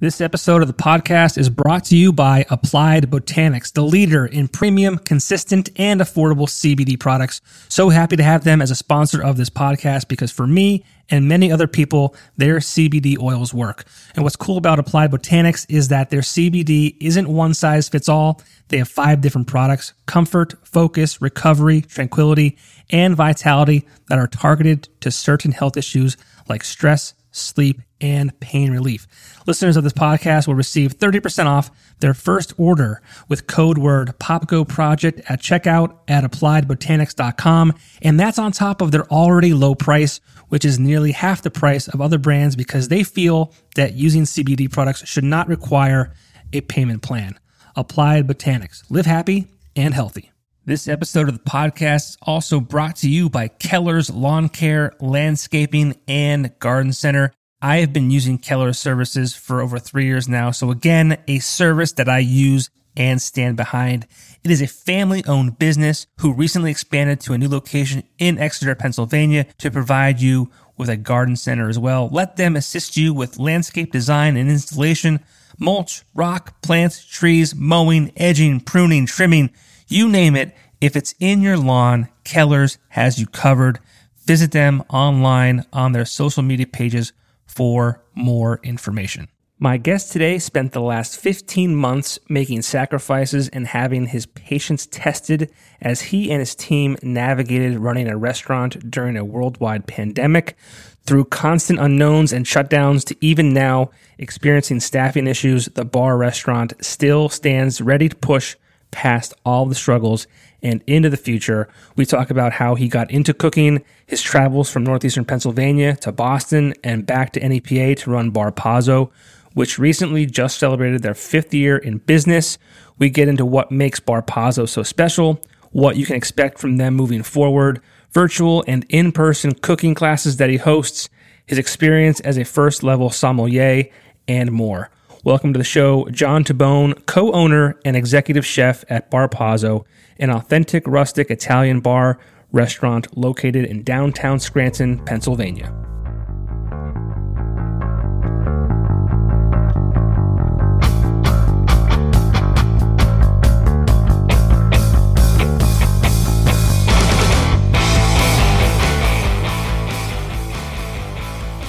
This episode of the podcast is brought to you by Applied Botanics, the leader in premium, consistent, and affordable CBD products. So happy to have them as a sponsor of this podcast because for me and many other people, their CBD oils work. And what's cool about Applied Botanics is that their CBD isn't one size fits all. They have five different products comfort, focus, recovery, tranquility, and vitality that are targeted to certain health issues like stress, sleep, and pain relief. Listeners of this podcast will receive 30% off their first order with code word POPKO project at checkout at appliedbotanics.com. And that's on top of their already low price, which is nearly half the price of other brands because they feel that using CBD products should not require a payment plan. Applied Botanics. Live happy and healthy. This episode of the podcast is also brought to you by Keller's Lawn Care, Landscaping, and Garden Center. I have been using Keller's services for over three years now. So, again, a service that I use and stand behind. It is a family owned business who recently expanded to a new location in Exeter, Pennsylvania to provide you with a garden center as well. Let them assist you with landscape design and installation, mulch, rock, plants, trees, mowing, edging, pruning, trimming, you name it. If it's in your lawn, Keller's has you covered. Visit them online on their social media pages for more information. My guest today spent the last 15 months making sacrifices and having his patience tested as he and his team navigated running a restaurant during a worldwide pandemic. Through constant unknowns and shutdowns to even now experiencing staffing issues, the bar restaurant still stands ready to push past all the struggles and into the future. We talk about how he got into cooking, his travels from northeastern Pennsylvania to Boston and back to NEPA to run Bar Pazzo, which recently just celebrated their fifth year in business. We get into what makes Bar Pazzo so special, what you can expect from them moving forward, virtual and in person cooking classes that he hosts, his experience as a first level sommelier, and more. Welcome to the show, John Tabone, co owner and executive chef at Bar Pazzo, an authentic rustic Italian bar restaurant located in downtown Scranton, Pennsylvania.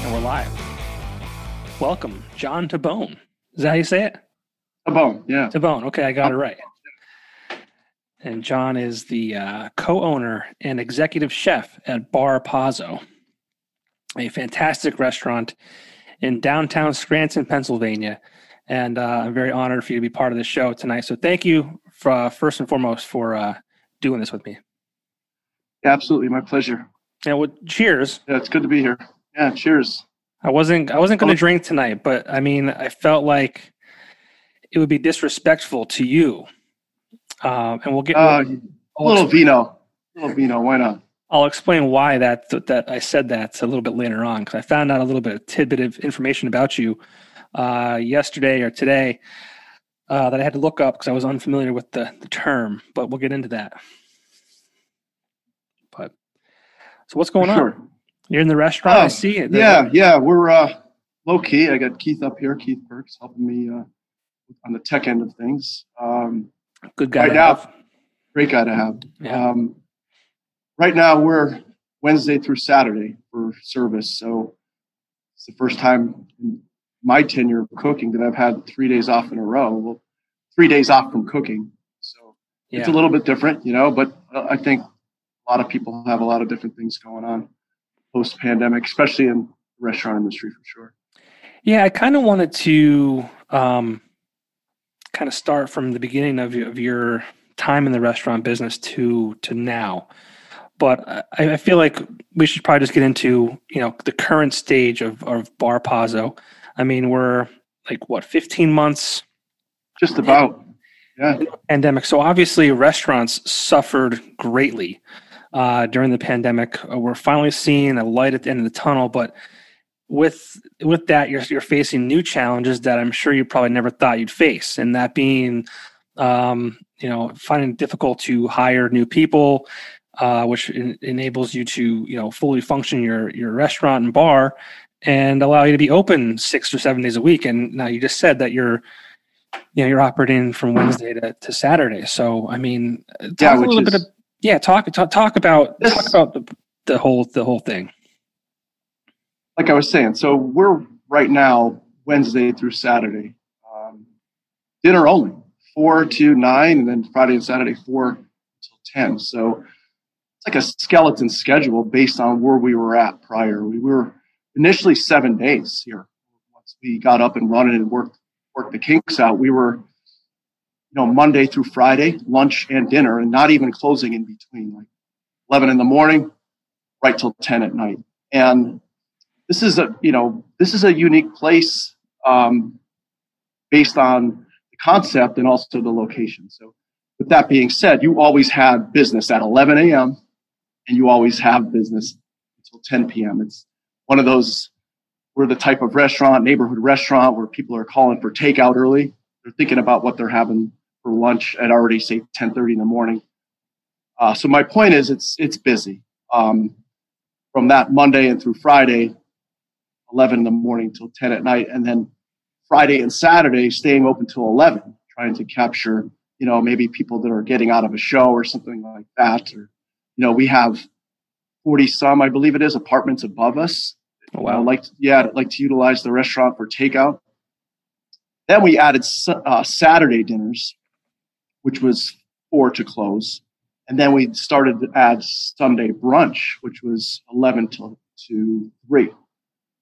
And we're live. Welcome, John Tabone. Is that how you say it? Tabone, yeah. Tabone. Okay, I got it right. And John is the uh, co owner and executive chef at Bar Pazzo, a fantastic restaurant in downtown Scranton, Pennsylvania. And uh, I'm very honored for you to be part of the show tonight. So thank you, for, uh, first and foremost, for uh, doing this with me. Absolutely, my pleasure. Yeah, well, cheers. Yeah, it's good to be here. Yeah, cheers. I wasn't I wasn't going to drink tonight, but I mean, I felt like it would be disrespectful to you. Um, and we'll get uh, a little vino, a little vino. Why not? I'll explain why that that I said that a little bit later on because I found out a little bit of tidbit of information about you uh, yesterday or today uh, that I had to look up because I was unfamiliar with the, the term. But we'll get into that. But so what's going sure. on? You're in the restaurant. I see it. Yeah, yeah. We're uh, low key. I got Keith up here. Keith Burks helping me uh, on the tech end of things. Um, Good guy right now, have. Great guy to have. Yeah. Um, right now we're Wednesday through Saturday for service, so it's the first time in my tenure of cooking that I've had three days off in a row. Well, three days off from cooking, so yeah. it's a little bit different, you know. But I think a lot of people have a lot of different things going on post pandemic, especially in the restaurant industry for sure. Yeah, I kind of wanted to um, kind of start from the beginning of, of your time in the restaurant business to to now. But I, I, feel like we should probably just get into you know the current stage of, of Bar Pazzo. I mean, we're like what 15 months, just about, yeah. Pandemic. So obviously, restaurants suffered greatly uh, during the pandemic. Uh, we're finally seeing a light at the end of the tunnel, but with with that, you're you're facing new challenges that I'm sure you probably never thought you'd face, and that being, um, you know, finding it difficult to hire new people, uh, which in, enables you to you know fully function your your restaurant and bar, and allow you to be open six or seven days a week. And now you just said that you're, you know, you're operating from Wednesday to, to Saturday. So, I mean, talk yeah, a little is, bit of, yeah, talk, talk, talk about, this, talk about the, the whole, the whole thing. Like I was saying, so we're right now, Wednesday through Saturday, um, dinner only, four to nine, and then Friday and Saturday, four till 10. So it's like a skeleton schedule based on where we were at prior. We were, initially seven days here. Once we got up and running and worked worked the kinks out, we were, you know, Monday through Friday, lunch and dinner, and not even closing in between, like 11 in the morning, right till 10 at night. And this is a, you know, this is a unique place um, based on the concept and also the location. So, with that being said, you always had business at 11 a.m. and you always have business until 10 p.m. It's one of those we're the type of restaurant neighborhood restaurant where people are calling for takeout early they're thinking about what they're having for lunch at already say 10.30 in the morning uh, so my point is it's it's busy um, from that monday and through friday 11 in the morning till 10 at night and then friday and saturday staying open till 11 trying to capture you know maybe people that are getting out of a show or something like that or you know we have 40 some i believe it is apartments above us Oh, wow. like yeah, like to utilize the restaurant for takeout. Then we added uh, Saturday dinners, which was four to close, and then we started to add Sunday brunch, which was eleven to, to three.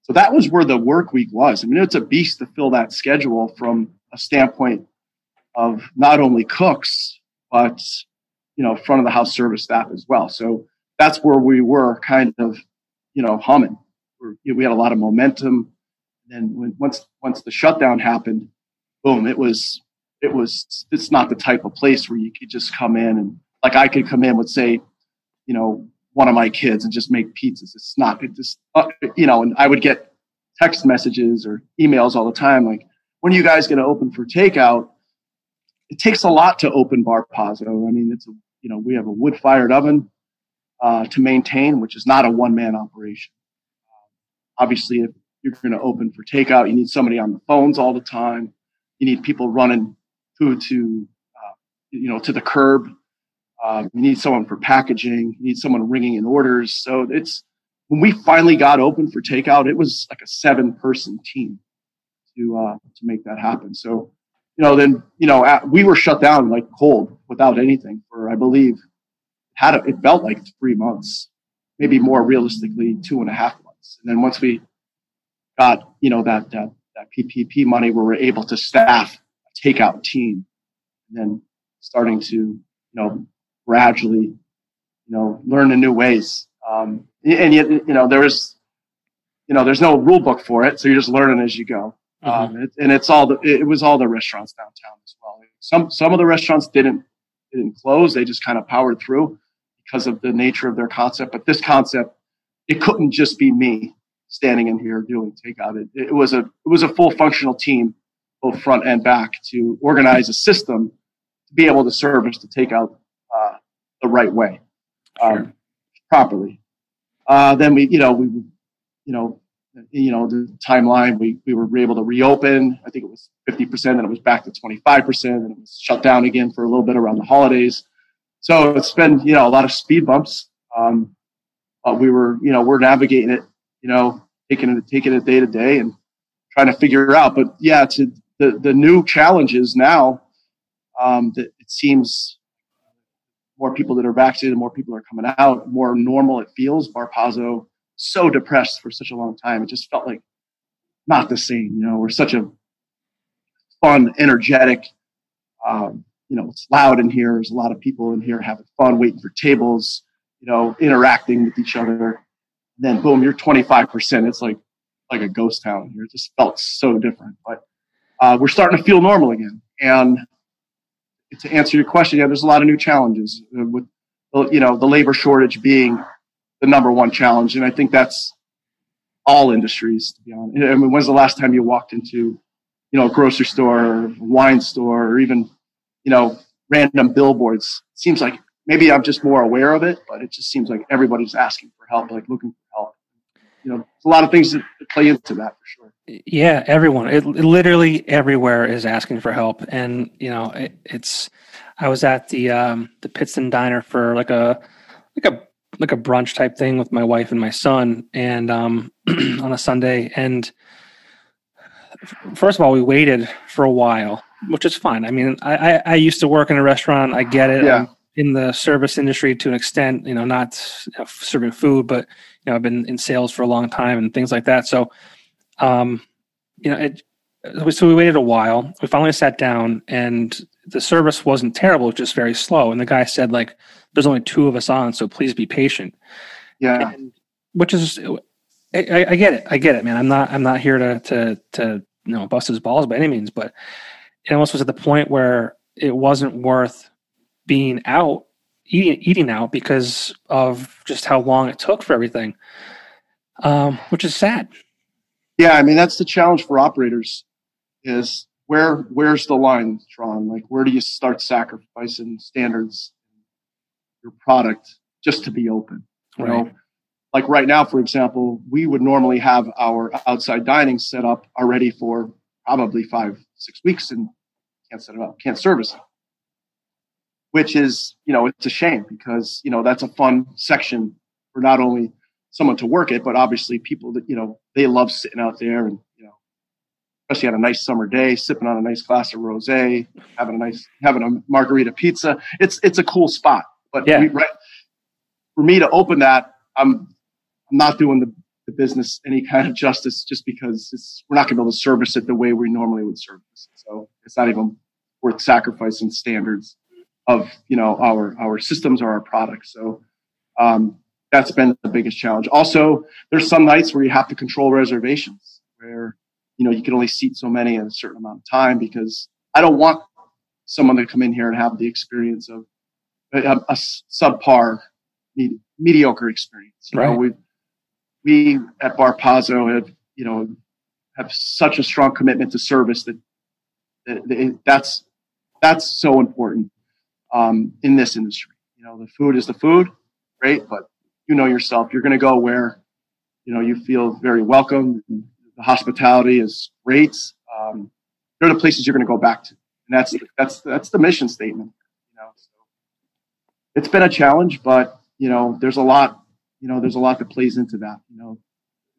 So that was where the work week was. I mean, it's a beast to fill that schedule from a standpoint of not only cooks, but you know, front of the house service staff as well. So that's where we were kind of, you know, humming we had a lot of momentum. And when, once once the shutdown happened, boom! It was it was it's not the type of place where you could just come in and like I could come in with say, you know, one of my kids and just make pizzas. It's not it just uh, you know, and I would get text messages or emails all the time like, when are you guys going to open for takeout? It takes a lot to open Bar Pazzo. I mean, it's a you know we have a wood fired oven uh, to maintain, which is not a one man operation obviously if you're going to open for takeout you need somebody on the phones all the time you need people running food to uh, you know to the curb. Uh, you need someone for packaging you need someone ringing in orders. So it's when we finally got open for takeout it was like a seven person team to uh, to make that happen. So you know then you know at, we were shut down like cold without anything for i believe had a, it felt like three months maybe more realistically two and a half months. And then once we got, you know, that, that, that PPP money, we were able to staff takeout team and then starting to, you know, gradually, you know, learn the new ways. Um, and yet, you know, there is, you know, there's no rule book for it. So you're just learning as you go. Mm-hmm. Um, it, and it's all the, it was all the restaurants downtown as well. Some, some of the restaurants didn't, didn't close. They just kind of powered through because of the nature of their concept. But this concept it couldn't just be me standing in here doing takeout. It, it was a it was a full functional team, both front and back, to organize a system to be able to service the takeout uh, the right way, um, sure. properly. Uh, then we, you know, we, you know, you know, the timeline. We we were able to reopen. I think it was fifty percent, and it was back to twenty five percent, and it was shut down again for a little bit around the holidays. So it's been you know a lot of speed bumps. Um, uh, we were, you know, we're navigating it, you know, taking it, taking it day to day and trying to figure it out. But yeah, to the, the new challenges now, um, that it seems more people that are vaccinated, more people are coming out, more normal it feels. Bar Pazzo so depressed for such a long time. It just felt like not the same. You know, we're such a fun, energetic, um, you know, it's loud in here. There's a lot of people in here having fun, waiting for tables you know, interacting with each other. And then boom, you're 25%. It's like like a ghost town here. It just felt so different. But uh, we're starting to feel normal again. And to answer your question, yeah, there's a lot of new challenges uh, with you know the labor shortage being the number one challenge, and I think that's all industries. To be honest, I mean, when's the last time you walked into you know a grocery store or wine store or even you know random billboards? It seems like maybe I'm just more aware of it, but it just seems like everybody's asking for help, like looking for help. you know, a lot of things that play into that for sure. Yeah, everyone, it, literally everywhere is asking for help, and you know, it, it's. I was at the um, the Pittston Diner for like a like a like a brunch type thing with my wife and my son, and um, on a Sunday, and first of all, we waited for a while, which is fine. I mean, I, I, I used to work in a restaurant. I get it. Yeah. I'm in the service industry to an extent, you know, not you know, serving food, but you know, I've been in sales for a long time and things like that. So, um, you know, it, so we waited a while. We finally sat down, and the service wasn't terrible, just very slow. And the guy said, like, "There's only two of us on, so please be patient." Yeah, and, which is, I, I, get it. I get it, man. I'm not, I'm not here to, to, to, you know, bust his balls by any means, but it almost was at the point where it wasn't worth being out eating eating out because of just how long it took for everything, um, which is sad. Yeah, I mean that's the challenge for operators is where where's the line drawn? Like where do you start sacrificing standards, your product just to be open? You right. know, like right now, for example, we would normally have our outside dining set up already for probably five six weeks and can't set it up, can't service it which is, you know, it's a shame because, you know, that's a fun section for not only someone to work it, but obviously people that, you know, they love sitting out there and, you know, especially on a nice summer day, sipping on a nice glass of rosé, having a nice, having a margarita pizza. It's, it's a cool spot. But yeah. we, right, for me to open that, I'm, I'm not doing the, the business any kind of justice just because it's we're not going to be able to service it the way we normally would service it. So it's not even worth sacrificing standards of you know our our systems or our products. So um, that's been the biggest challenge. Also, there's some nights where you have to control reservations, where you know you can only seat so many in a certain amount of time because I don't want someone to come in here and have the experience of a, a subpar, med- mediocre experience. You right. know, we we at Bar Pazzo have you know have such a strong commitment to service that, that, that that's that's so important um, in this industry. You know, the food is the food, great, but you know yourself. You're going to go where you know you feel very welcome. The hospitality is great. Um, they're the places you're going to go back to, and that's that's that's the mission statement. You know, so it's been a challenge, but you know, there's a lot. You know, there's a lot that plays into that. You know,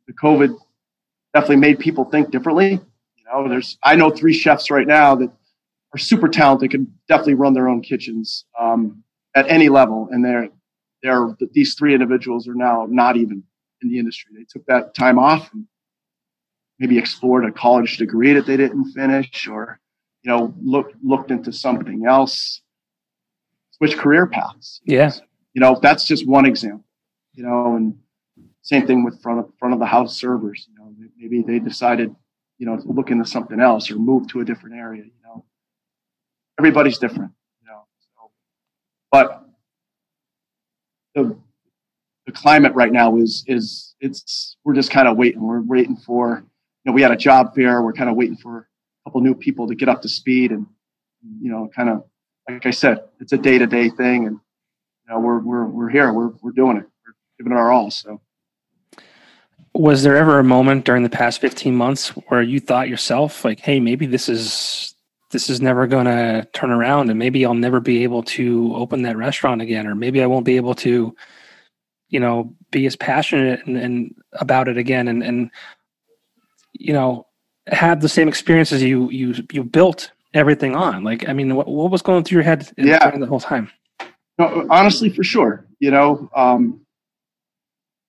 the COVID definitely made people think differently. You know, there's I know three chefs right now that are super talented, can definitely run their own kitchens um, at any level. And they're, they're, these three individuals are now not even in the industry. They took that time off and maybe explored a college degree that they didn't finish or, you know, look, looked into something else, switch career paths. Yeah. You know, that's just one example, you know, and same thing with front of, front of the house servers. You know, maybe they decided, you know, to look into something else or move to a different area you know, everybody's different, you know. So, but the the climate right now is is it's we're just kind of waiting. We're waiting for you know we had a job fair. We're kind of waiting for a couple new people to get up to speed and you know kind of like I said, it's a day to day thing, and you know we're we're we're here. We're we're doing it. We're giving it our all. So. Was there ever a moment during the past 15 months where you thought yourself like, "Hey, maybe this is this is never going to turn around and maybe I'll never be able to open that restaurant again or maybe I won't be able to you know be as passionate and, and about it again and and you know have the same experiences you you you built everything on like I mean what, what was going through your head yeah. the whole time no, honestly for sure you know um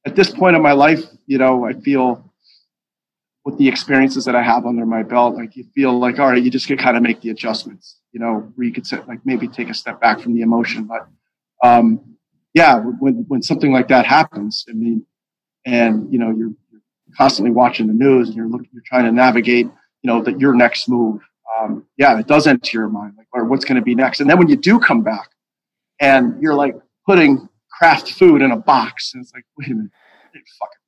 at this point in my life you know I feel with the experiences that I have under my belt, like you feel like, all right, you just can kind of make the adjustments, you know, where you could say, like maybe take a step back from the emotion. But um, yeah, when, when something like that happens, I mean, and you know, you're, you're constantly watching the news and you're looking, you're trying to navigate, you know, that your next move. Um, yeah, it does enter your mind, like, or what's going to be next. And then when you do come back and you're like putting craft food in a box, and it's like, wait a minute, fucking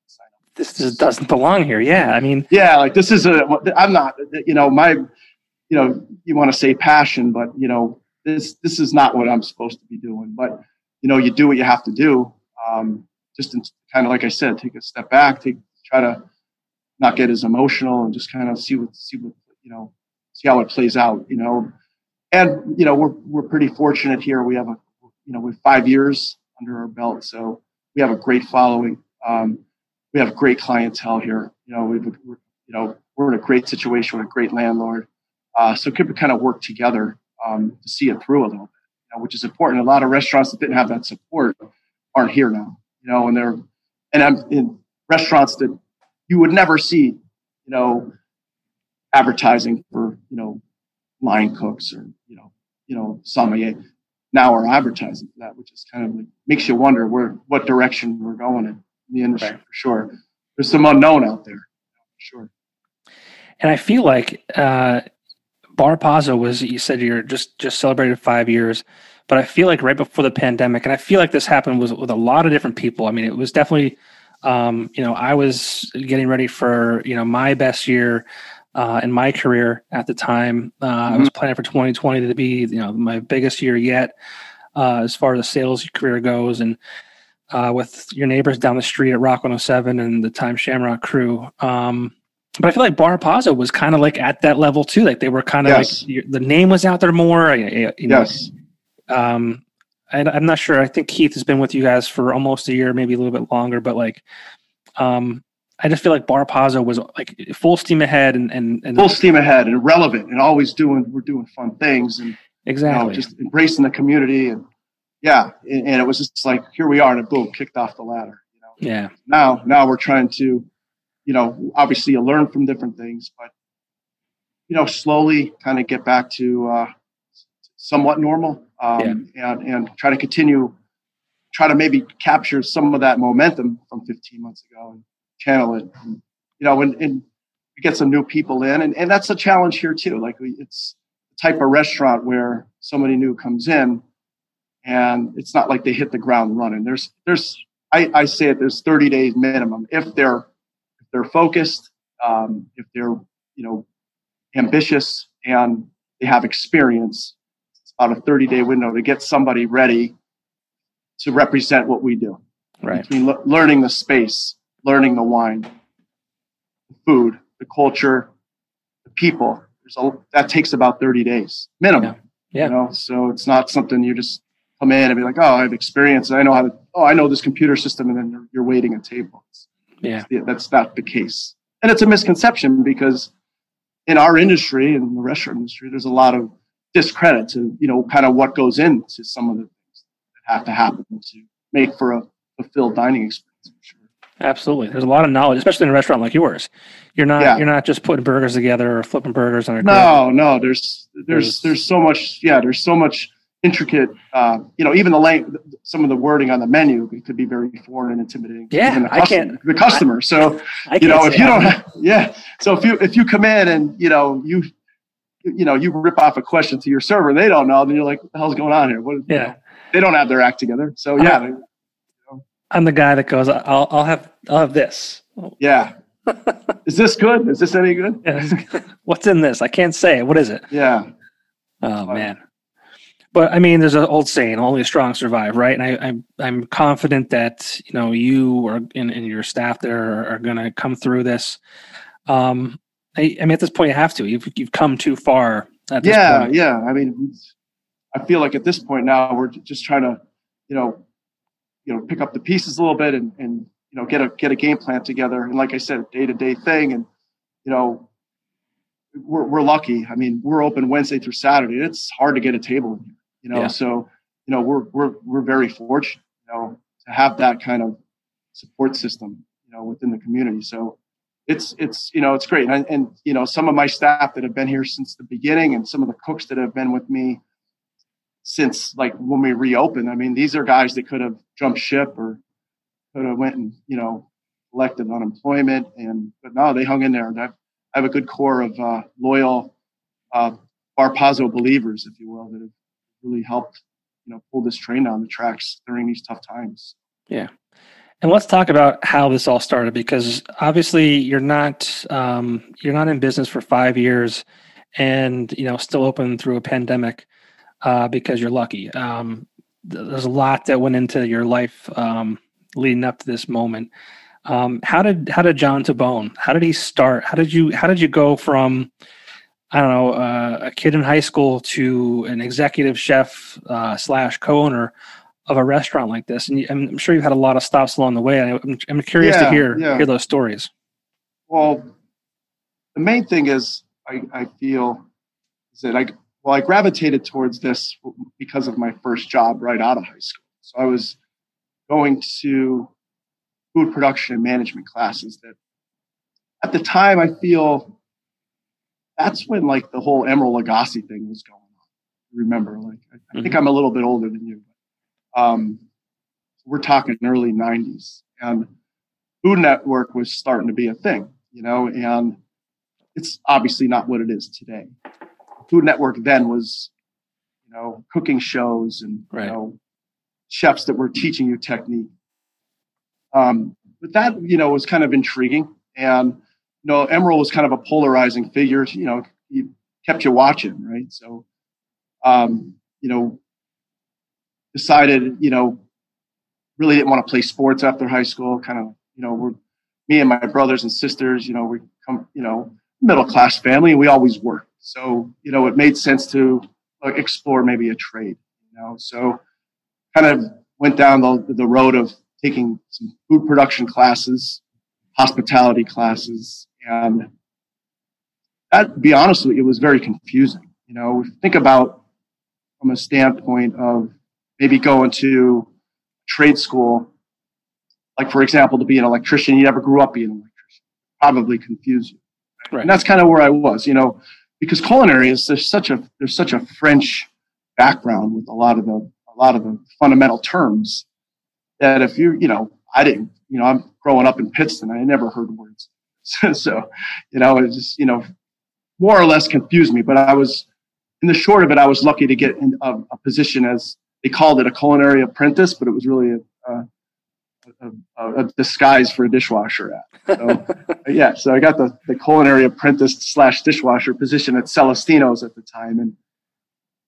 this just doesn't belong here. Yeah, I mean, yeah, like this is a. I'm not. You know, my, you know, you want to say passion, but you know, this this is not what I'm supposed to be doing. But you know, you do what you have to do. Um, just in, kind of like I said, take a step back, take try to not get as emotional and just kind of see what see what you know see how it plays out. You know, and you know we're we're pretty fortunate here. We have a you know we have five years under our belt, so we have a great following. Um, we have great clientele here. You know, we've you know we're in a great situation with a great landlord. Uh, so could we kind of work together um, to see it through a little bit, you know, which is important. A lot of restaurants that didn't have that support aren't here now, you know, and they're and I'm in restaurants that you would never see, you know, advertising for you know line cooks or you know you know sommelier now are advertising for that, which is kind of like, makes you wonder where what direction we're going in the industry right. for sure. There's some unknown out there, for sure. And I feel like uh, Bar Pazzo was you said you're just just celebrated five years, but I feel like right before the pandemic, and I feel like this happened was with a lot of different people. I mean, it was definitely, um, you know, I was getting ready for you know my best year uh, in my career at the time. Uh, mm-hmm. I was mm-hmm. planning for 2020 to be you know my biggest year yet uh, as far as the sales career goes, and uh, with your neighbors down the street at Rock 107 and the Times-Shamrock crew. Um, but I feel like Bar Pazzo was kind of like at that level too. Like they were kind of yes. like the name was out there more. You know, yes. Um, I, am not sure. I think Keith has been with you guys for almost a year, maybe a little bit longer. But like, um, I just feel like Bar Pazzo was like full steam ahead and and, and full steam ahead and relevant and always doing we're doing fun things and exactly you know, just embracing the community and yeah and, and, it was just like here we are and boom kicked off the ladder. You know. Yeah. Now now we're trying to you know, obviously you learn from different things, but you know, slowly kind of get back to uh, somewhat normal um, yeah. and and try to continue, try to maybe capture some of that momentum from 15 months ago and channel it. And, you know, and, and get some new people in, and, and that's a challenge here too. Like it's the type of restaurant where somebody new comes in, and it's not like they hit the ground running. There's there's I, I say it. There's 30 days minimum if they're if they're focused, um, if they're you know ambitious and they have experience, it's about a 30 day window to get somebody ready to represent what we do. Right. Between le- learning the space, learning the wine, the food, the culture, the people. There's a, that takes about 30 days minimum. Yeah. yeah. You know, so it's not something you just come in and be like, oh, I have experience. I know how to, oh, I know this computer system. And then you're, you're waiting at tables. Yeah. That's not the case. And it's a misconception because in our industry, in the restaurant industry, there's a lot of discredit to, you know, kind of what goes into some of the things that have to happen to make for a fulfilled dining experience. Sure. Absolutely. There's a lot of knowledge, especially in a restaurant like yours. You're not yeah. you're not just putting burgers together or flipping burgers on a grill. No, no, there's there's, there's so much yeah, there's so much intricate. Uh, you know, even the length, some of the wording on the menu could be very foreign and intimidating. Yeah, the I can't. The customer. So I, I you know, if you don't, have, yeah. So if you if you come in and you know you you know you rip off a question to your server, they don't know. Then you're like, what the hell's going on here? What? Yeah. You know, they don't have their act together. So yeah. I'm, I'm the guy that goes, I'll I'll have I'll have this. Yeah. is this good? Is this any good? Yeah. What's in this? I can't say. What is it? Yeah. Oh man. But I mean, there's an old saying: "Only the strong survive." Right? And I, I'm I'm confident that you know you or and, and your staff there are, are going to come through this. Um, I, I, mean, at this point, you have to. You've you've come too far. yeah, point. yeah. I mean, I feel like at this point now we're just trying to, you know, you know, pick up the pieces a little bit and and you know get a get a game plan together. And like I said, day to day thing. And you know, we're we're lucky. I mean, we're open Wednesday through Saturday. It's hard to get a table in here you know, yeah. so, you know, we're, we're, we're very fortunate, you know, to have that kind of support system, you know, within the community. So it's, it's, you know, it's great. And, and, you know, some of my staff that have been here since the beginning and some of the cooks that have been with me since like when we reopened, I mean, these are guys that could have jumped ship or could have went and, you know, elected unemployment and, but no, they hung in there and I've, I have a good core of uh, loyal uh, Bar Pazzo believers, if you will, that have really helped you know pull this train down the tracks during these tough times. Yeah. And let's talk about how this all started because obviously you're not um, you're not in business for five years, and you know still open through a pandemic uh, because you're lucky. Um, there's a lot that went into your life um, leading up to this moment. Um, how did how did John Tabone? How did he start? How did you how did you go from I don't know uh, a kid in high school to an executive chef uh, slash co-owner of a restaurant like this? And I'm sure you've had a lot of stops along the way. I'm, I'm curious yeah, to hear yeah. hear those stories. Well, the main thing is I, I feel is that I well I gravitated towards this because of my first job right out of high school. So I was going to food production and management classes that at the time I feel that's when like the whole Emeril Lagasse thing was going on. Remember, like I, I think mm-hmm. I'm a little bit older than you. Um, we're talking early '90s, and Food Network was starting to be a thing, you know, and it's obviously not what it is today. Food Network then was, you know, cooking shows and right. you know chefs that were teaching you technique. Um, but that you know was kind of intriguing, and you know Emeril was kind of a polarizing figure. You know, he kept you watching, right? So, um, you know, decided you know really didn't want to play sports after high school. Kind of you know we're me and my brothers and sisters. You know we come you know middle class family, and we always worked. So you know it made sense to explore maybe a trade. You know, so kind of went down the, the road of taking some food production classes, hospitality classes, and that, to be honest with you, it was very confusing. You know, think about from a standpoint of maybe going to trade school, like for example, to be an electrician, you never grew up being an electrician, probably confuse you. Right. And that's kind of where I was, you know, because culinary is there's such a there's such a French background with a lot of the a lot of the fundamental terms that if you, you know, I didn't, you know, I'm growing up in Pittston, I never heard words. so, you know, it just, you know, more or less confused me. But I was, in the short of it, I was lucky to get in a, a position as they called it a culinary apprentice, but it was really a, a a, a, disguise for a dishwasher at. So, yeah, so I got the, the culinary apprentice slash dishwasher position at Celestino's at the time. And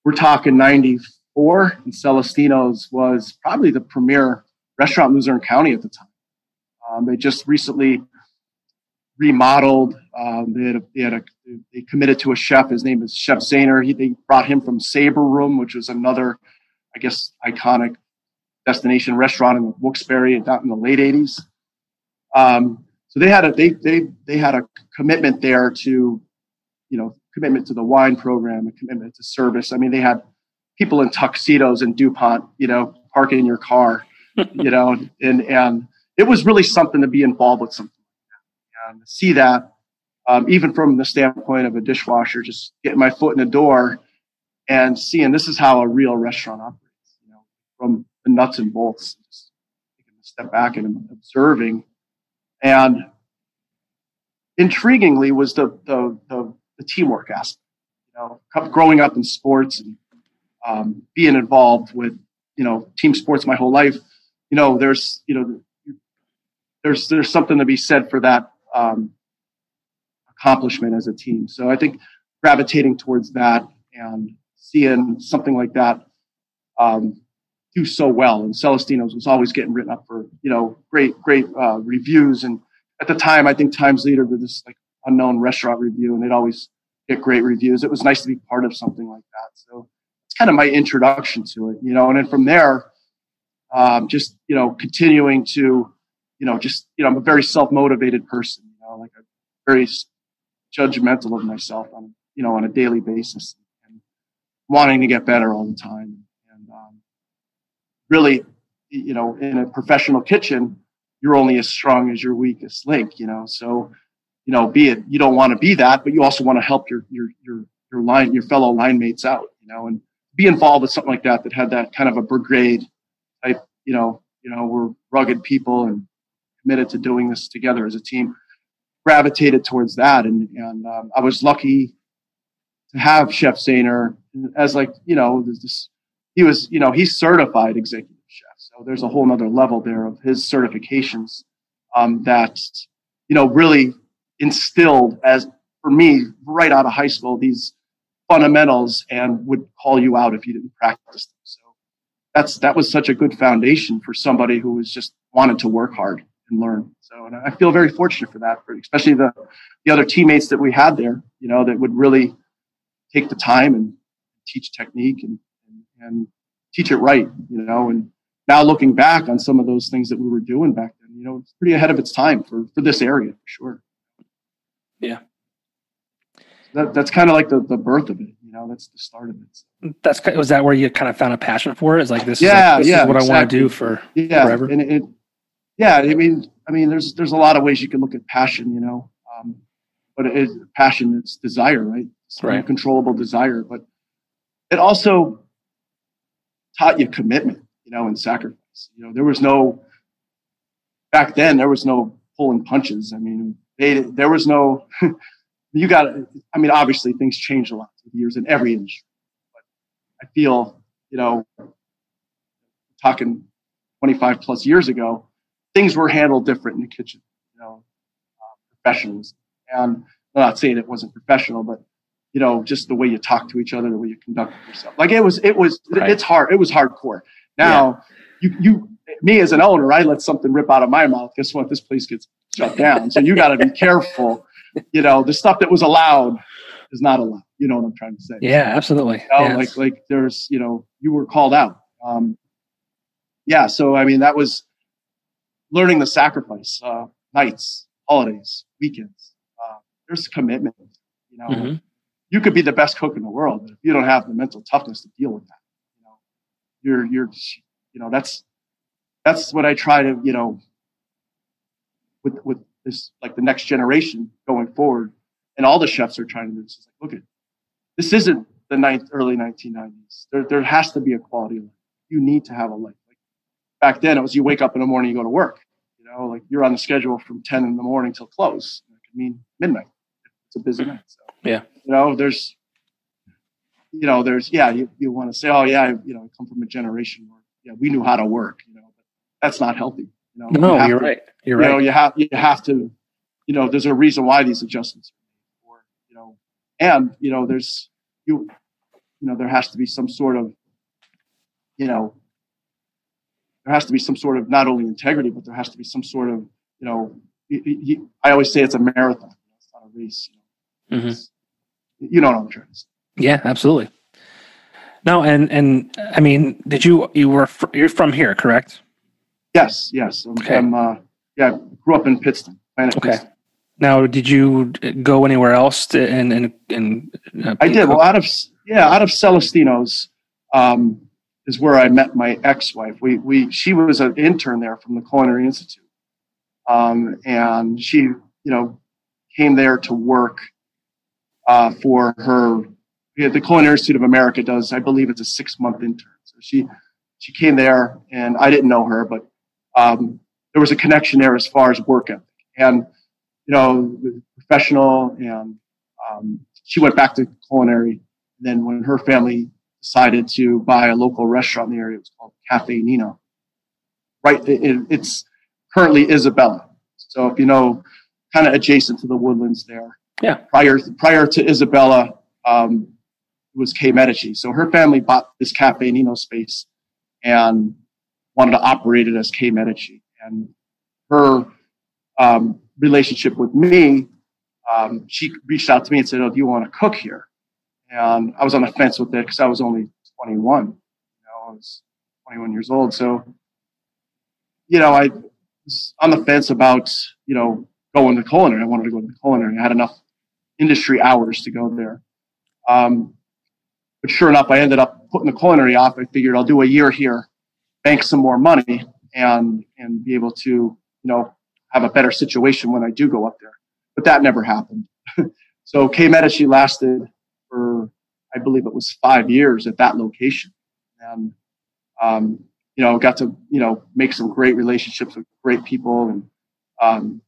we're talking 94, and Celestino's was probably the premier restaurant in Luzerne County at the time. Um, they just recently remodeled. Um, they had, a, they had a, they committed to a chef. His name is Chef Zahner. He, they brought him from Sabre Room, which was another, I guess, iconic destination restaurant in Wilkes-Barre out in the late '80s. Um, so they had a they they they had a commitment there to, you know, commitment to the wine program, a commitment to service. I mean, they had people in tuxedos and DuPont, you know, parking in your car, you know, and, and it was really something to be involved with something and see that, um, even from the standpoint of a dishwasher, just getting my foot in the door and seeing this is how a real restaurant operates, you know, from the nuts and bolts, just taking a step back and observing. And intriguingly was the, the, the, the teamwork aspect, you know, growing up in sports and um, being involved with you know team sports my whole life you know there's you know there's there's something to be said for that um, accomplishment as a team. So i think gravitating towards that and seeing something like that um, do so well. And celestino's was always getting written up for you know great great uh, reviews. And at the time i think times leader did this like unknown restaurant review and they'd always get great reviews. It was nice to be part of something like that. So it's kind of my introduction to it, you know, and then from there, um, just, you know, continuing to, you know, just, you know, I'm a very self-motivated person, you know, like a very judgmental of myself on, you know, on a daily basis and wanting to get better all the time. And, um, really, you know, in a professional kitchen, you're only as strong as your weakest link, you know, so, you know, be it, you don't want to be that, but you also want to help your, your, your, your line, your fellow line mates out, you know, and, be involved with something like that that had that kind of a brigade type, you know, you know, we're rugged people and committed to doing this together as a team. Gravitated towards that, and and um, I was lucky to have Chef Zahner as like you know this. He was you know he's certified executive chef, so there's a whole nother level there of his certifications um, that you know really instilled as for me right out of high school these fundamentals and would call you out if you didn't practice them. So that's that was such a good foundation for somebody who was just wanted to work hard and learn. So, and I feel very fortunate for that, for especially the the other teammates that we had there, you know, that would really take the time and teach technique and and teach it right, you know. And now looking back on some of those things that we were doing back then, you know, it's pretty ahead of its time for for this area for sure. Yeah. That, that's kind of like the, the birth of it, you know. That's the start of it. That's was that where you kind of found a passion for it? Is like this? Yeah, is like, this yeah, is what exactly. I want to do for yeah, forever. and it, it, yeah. I mean, I mean, there's there's a lot of ways you can look at passion, you know. Um, but it is passion. It's desire, right? It's Right. Uncontrollable desire, but it also taught you commitment, you know, and sacrifice. You know, there was no back then. There was no pulling punches. I mean, they, there was no. you got. I mean, obviously things changed a lot through the years in every industry, but I feel you know, talking 25 plus years ago, things were handled different in the kitchen. You know, uh, professionals, and I'm not saying it wasn't professional, but you know, just the way you talk to each other, the way you conduct yourself. Like it was, it was, Right. it's hard. It was hardcore. Now, you, you, me as an owner, I let something rip out of my mouth. Guess what? This place gets shut down. So you got to be careful. You know, the stuff that was allowed is not allowed. You know what I'm trying to say? Yeah, absolutely. You know, Yeah. like like there's you know you were called out. Um, yeah, so I mean that was learning the sacrifice. Uh, nights, holidays, weekends. Uh, there's commitment. You know, Mhm. you could be the best cook in the world, but if you don't have the mental toughness to deal with that, you know, you're you're you know that's that's what I try to you know with with this like the next generation going forward, and all the chefs are trying to do this. Is like, look at this isn't the ninth early 1990s. There there has to be a quality of life. You need to have a life. Back then, it was you wake up in the morning, you go to work. You know, like you're on the schedule from 10 in the morning till close. It could mean midnight. It's a busy night. So Yeah. you know, there's you know, there's yeah, you, you want to say, oh yeah, I, you know, I come from a generation where yeah, we knew how to work, you know, but that's not healthy. You know, No, you you're to- right. You're you know, right. you have you have to, you know, there's a reason why these adjustments are made, or you know, and you know, there's you, you know, there has to be some sort of, you know, there has to be some sort of not only integrity, but there has to be some sort of, you know, I always say it's a marathon, it's not a race. You know, Mhm. It's- you know what I'm trying to say. Yeah, absolutely. No, and and I mean, did you you were fr- you're from here, correct? Yes, yes. I'm, Okay. I'm uh, yeah, I grew up in Pittston. Planet Okay. Pittston. Now, did you go anywhere else to, and and and uh, I did. Well, out of yeah, out of Celestino's um, is where I met my ex-wife. We we she was an intern there from the Culinary Institute, um, and she you know came there to work uh, for her. The Culinary Institute of America does, I believe, it's a six-month intern. So she she came there, and I didn't know her, but um, there was a connection there as far as work ethic, and you know, professional and um, she went back to culinary. Then when her family decided to buy a local restaurant in the area, it was called Cafe Nino. Right, it, it- it's currently Isabella. So if you know, kind of adjacent to the woodlands there. Yeah. Prior prior to Isabella, um, it was K Medici. So her family bought this Cafe Nino space and wanted to operate it as K Medici. And her um, relationship with me, um, she reached out to me and said, "Oh, do you want to cook here?" And I was on the fence with it because I was only 21. You know, I was 21 years old. So, you know, I was on the fence about you know going to culinary. I wanted to go to culinary. I had enough industry hours to go there. Um, but sure enough, I ended up putting the culinary off. I figured I'll do a year here, bank some more money, and and be able to you know have a better situation when I do go up there. But that never happened. so K Medici lasted I believe it was five years at that location. And, um, you know, got to, you know, make some great relationships with great people. And, um,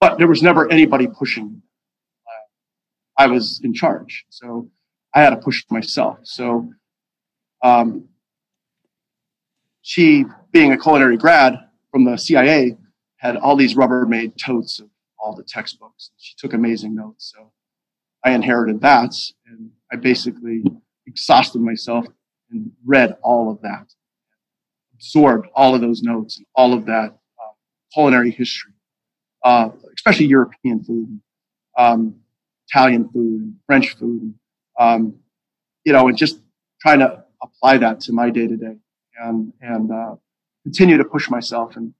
but there was never anybody pushing. me. Uh, I was in charge. So I had to push myself. So, um, she being a culinary grad from the CIA had all these Rubbermaid totes of all the textbooks. She took amazing notes. So I inherited that and I basically exhausted myself and read all of that, absorbed all of those notes and all of that uh, culinary history, uh, especially European food, um, Italian food, French food, um, you know, and just trying to apply that to my day to day and and uh, continue to push myself. And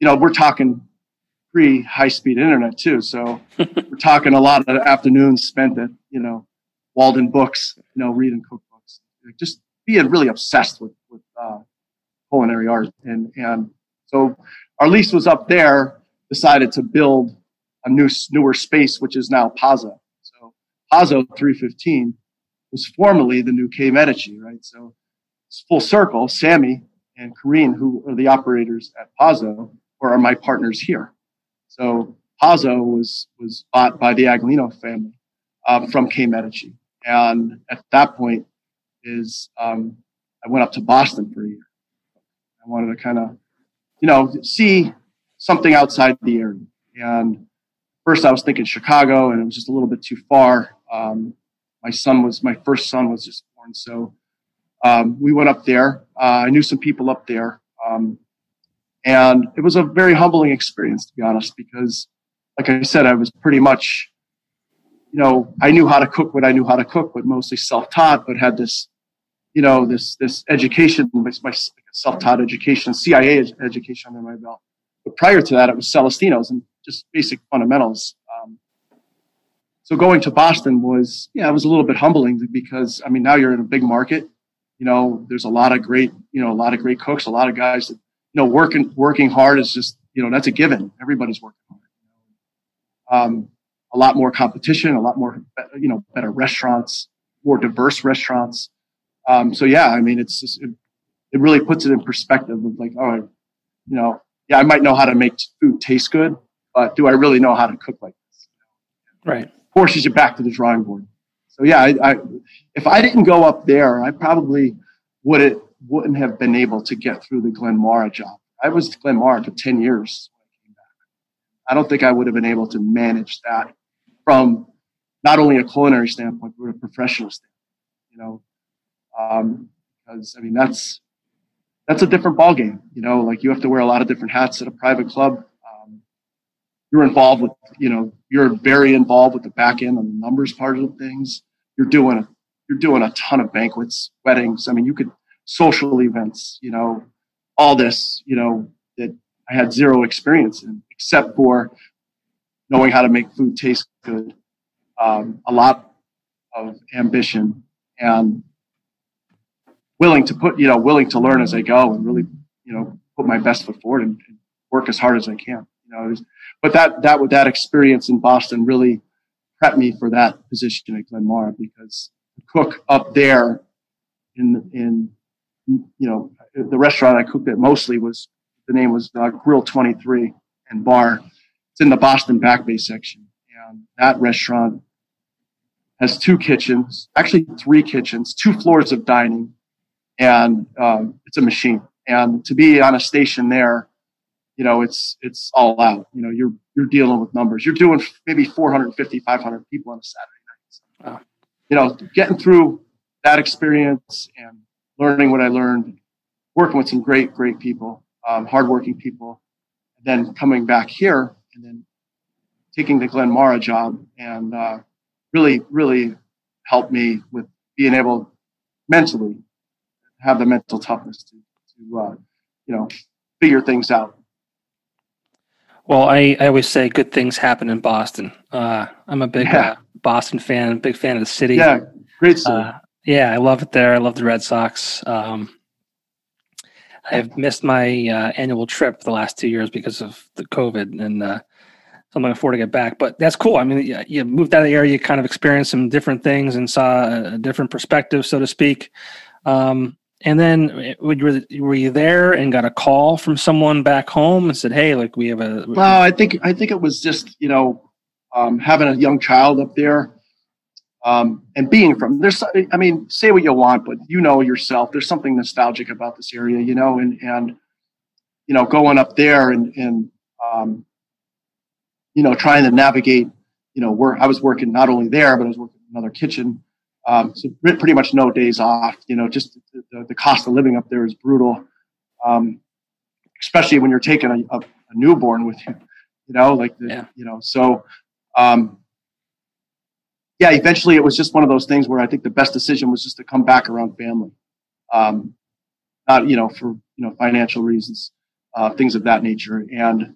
you know, we're talking pre high speed internet too, so we're talking a lot of afternoons spent at you know Waldenbooks, you know, reading cookbooks, like just being really obsessed with with uh, culinary art. And and so our lease was up there. Decided to build a new newer space, which is now Pazzo. So Pazzo 315 was formerly the new K Medici, right? So it's full circle. Sammy and Karine, who are the operators at Pazzo, or are my partners here. So Pazzo was was bought by the Aglino family um, from K Medici, and at that point, is um, I went up to Boston for a year. I wanted to kind of, you know, see something outside the area. And first, I was thinking Chicago, and it was just a little bit too far. Um, my son was my first son was just born, so um, we went up there. Uh, I knew some people up there, um, and it was a very humbling experience, to be honest, because, like I said, I was pretty much, you know, I knew how to cook what I knew how to cook, but mostly self-taught, but had this, you know, this this education, my, my self-taught education, CIA education under my belt. But prior to that, it was Celestino's and just basic fundamentals. Um, so going to Boston was, yeah, it was a little bit humbling because I mean now you're in a big market. You know, there's a lot of great, you know, a lot of great cooks, a lot of guys that, you know, working working hard is just, you know, that's a given. Everybody's working hard. Um, a lot more competition, a lot more, you know, better restaurants, more diverse restaurants. Um, so yeah, I mean, it's just, it, it really puts it in perspective of like, oh, you know, yeah, I might know how to make food taste good, but do I really know how to cook like this? Right forces you back to the drawing board. So yeah, I, I, if I didn't go up there, I probably would it wouldn't have been able to get through the Glenmaura job. I was at Glenmaura for ten years I don't think I would have been able to manage that from not only a culinary standpoint but a professional standpoint. You know, um, because I mean that's that's a different ballgame. You know, like you have to wear a lot of different hats at a private club you're involved with, you know, you're very involved with the back end and the numbers part of things. You're doing a, you're doing a ton of banquets, weddings. I mean, you could social events, you know, all this, you know, I had zero experience in, except for knowing how to make food taste good. Um, a lot of ambition and willing to put, you know, willing to learn as I go and really, you know, put my best foot forward and, and work as hard as I can. You know, but that that that experience in Boston really prepped me for that position at Glenmaura because the cook up there in in you know the restaurant I cooked at mostly was the name was uh, Grill 23 and Bar. It's in the Boston Back Bay section, and that restaurant has two kitchens, actually three kitchens, two floors of dining, and um, it's a machine. And to be on a station there you know, it's it's all out. You know, you're you're dealing with numbers. You're doing maybe 450, 500 people on a Saturday night. So, wow. You know, getting through that experience and learning what I learned, working with some great, great people, um, hardworking people, and then coming back here and then taking the Glenmaura job and uh, really, really helped me with being able mentally have the mental toughness to, to uh, you know, figure things out well, I, I always say good things happen in Boston. Uh, I'm a big yeah. uh, Boston fan, big fan of the city. Yeah, great city. Uh, yeah, I love it there. I love the Red Sox. Um, I've missed my uh, annual trip the last two years because of the COVID, and uh, I'm looking forward to get back. But that's cool. I mean, you, you moved out of the area, you kind of experienced some different things and saw a, a different perspective, so to speak. Um, and then eh, were, were you there and got a call from someone back home and said, "Hey, like we have a." Well, I think I think it was just you know um, having a young child up there um, and being from there's. I mean, say what you want, but you know yourself. There's something nostalgic about this area, you know, and and you know going up there and and um, you know trying to navigate. You know, where I was working not only there, but I was working in another kitchen um, so pretty much no days off. You know, just the, the, cost of living up there is brutal. Um, especially when you're taking a, a, a newborn with you, you know, like the, yeah. you know, so um, yeah, eventually it was just one of those things where I think the best decision was just to come back around family, um, not you know for you know financial reasons, uh, things of that nature. And